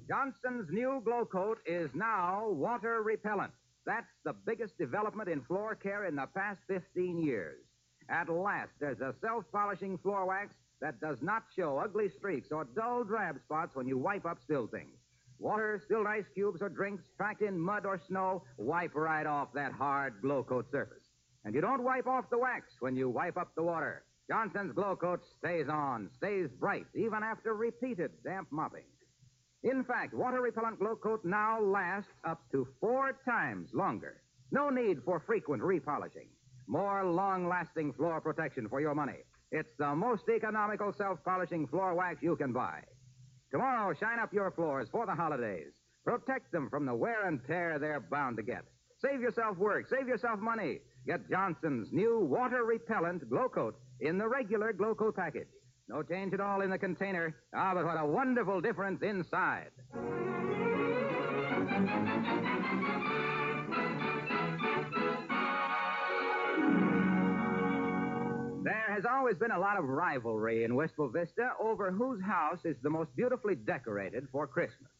Johnson's new glow coat is now water repellent. That's the biggest development in floor care in the past 15 years. At last, there's a self polishing floor wax that does not show ugly streaks or dull drab spots when you wipe up still things. Water, spilled ice cubes, or drinks packed in mud or snow wipe right off that hard glow coat surface. And you don't wipe off the wax when you wipe up the water. Johnson's glow coat stays on, stays bright, even after repeated damp mopping. In fact, water repellent glow coat now lasts up to four times longer. No need for frequent repolishing. More long lasting floor protection for your money. It's the most economical self polishing floor wax you can buy. Tomorrow, shine up your floors for the holidays. Protect them from the wear and tear they're bound to get. Save yourself work, save yourself money. Get Johnson's new water repellent glow coat in the regular glow coat package. No change at all in the container. Ah, but what a wonderful difference inside. There has always been a lot of rivalry in Wistful Vista over whose house is the most beautifully decorated for Christmas.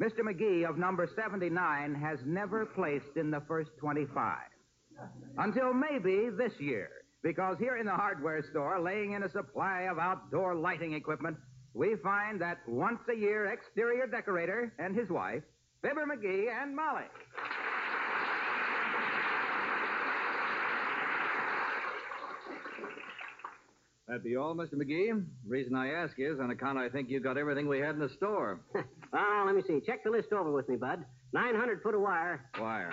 Mr. McGee of number 79 has never placed in the first 25. Until maybe this year, because here in the hardware store, laying in a supply of outdoor lighting equipment, we find that once a year exterior decorator and his wife, Fibber McGee and Molly. That be all, Mr. McGee? The reason I ask is on account I think you got everything we had in the store. Ah, let me see. Check the list over with me, Bud. 900 foot of wire, Wire.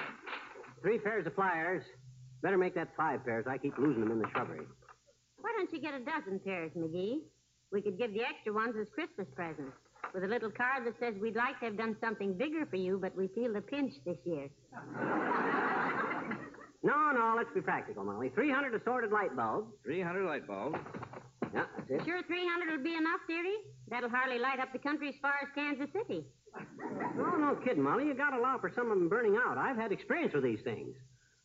three pairs of pliers. Better make that five pairs. I keep losing them in the shrubbery. Why don't you get a dozen pairs, McGee? We could give the extra ones as Christmas presents. With a little card that says we'd like to have done something bigger for you, but we feel the pinch this year. No, no, let's be practical, Molly. 300 assorted light bulbs. 300 light bulbs. Yeah, that's it. Sure 300 will be enough, dearie? That'll hardly light up the country as far as Kansas City. No, no kidding, Molly. You gotta allow for some of them burning out. I've had experience with these things.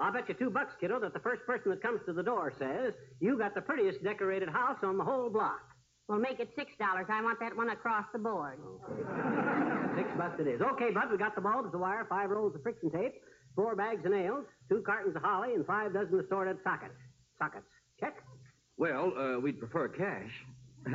I'll bet you two bucks, kiddo, that the first person that comes to the door says, You got the prettiest decorated house on the whole block. Well, make it $6. I want that one across the board. Six bucks it is. Okay, Bud, we got the bulbs, the wire, five rolls of friction tape, four bags of nails, two cartons of holly, and five dozen assorted sockets. Sockets. Check? Well, uh, we'd prefer cash.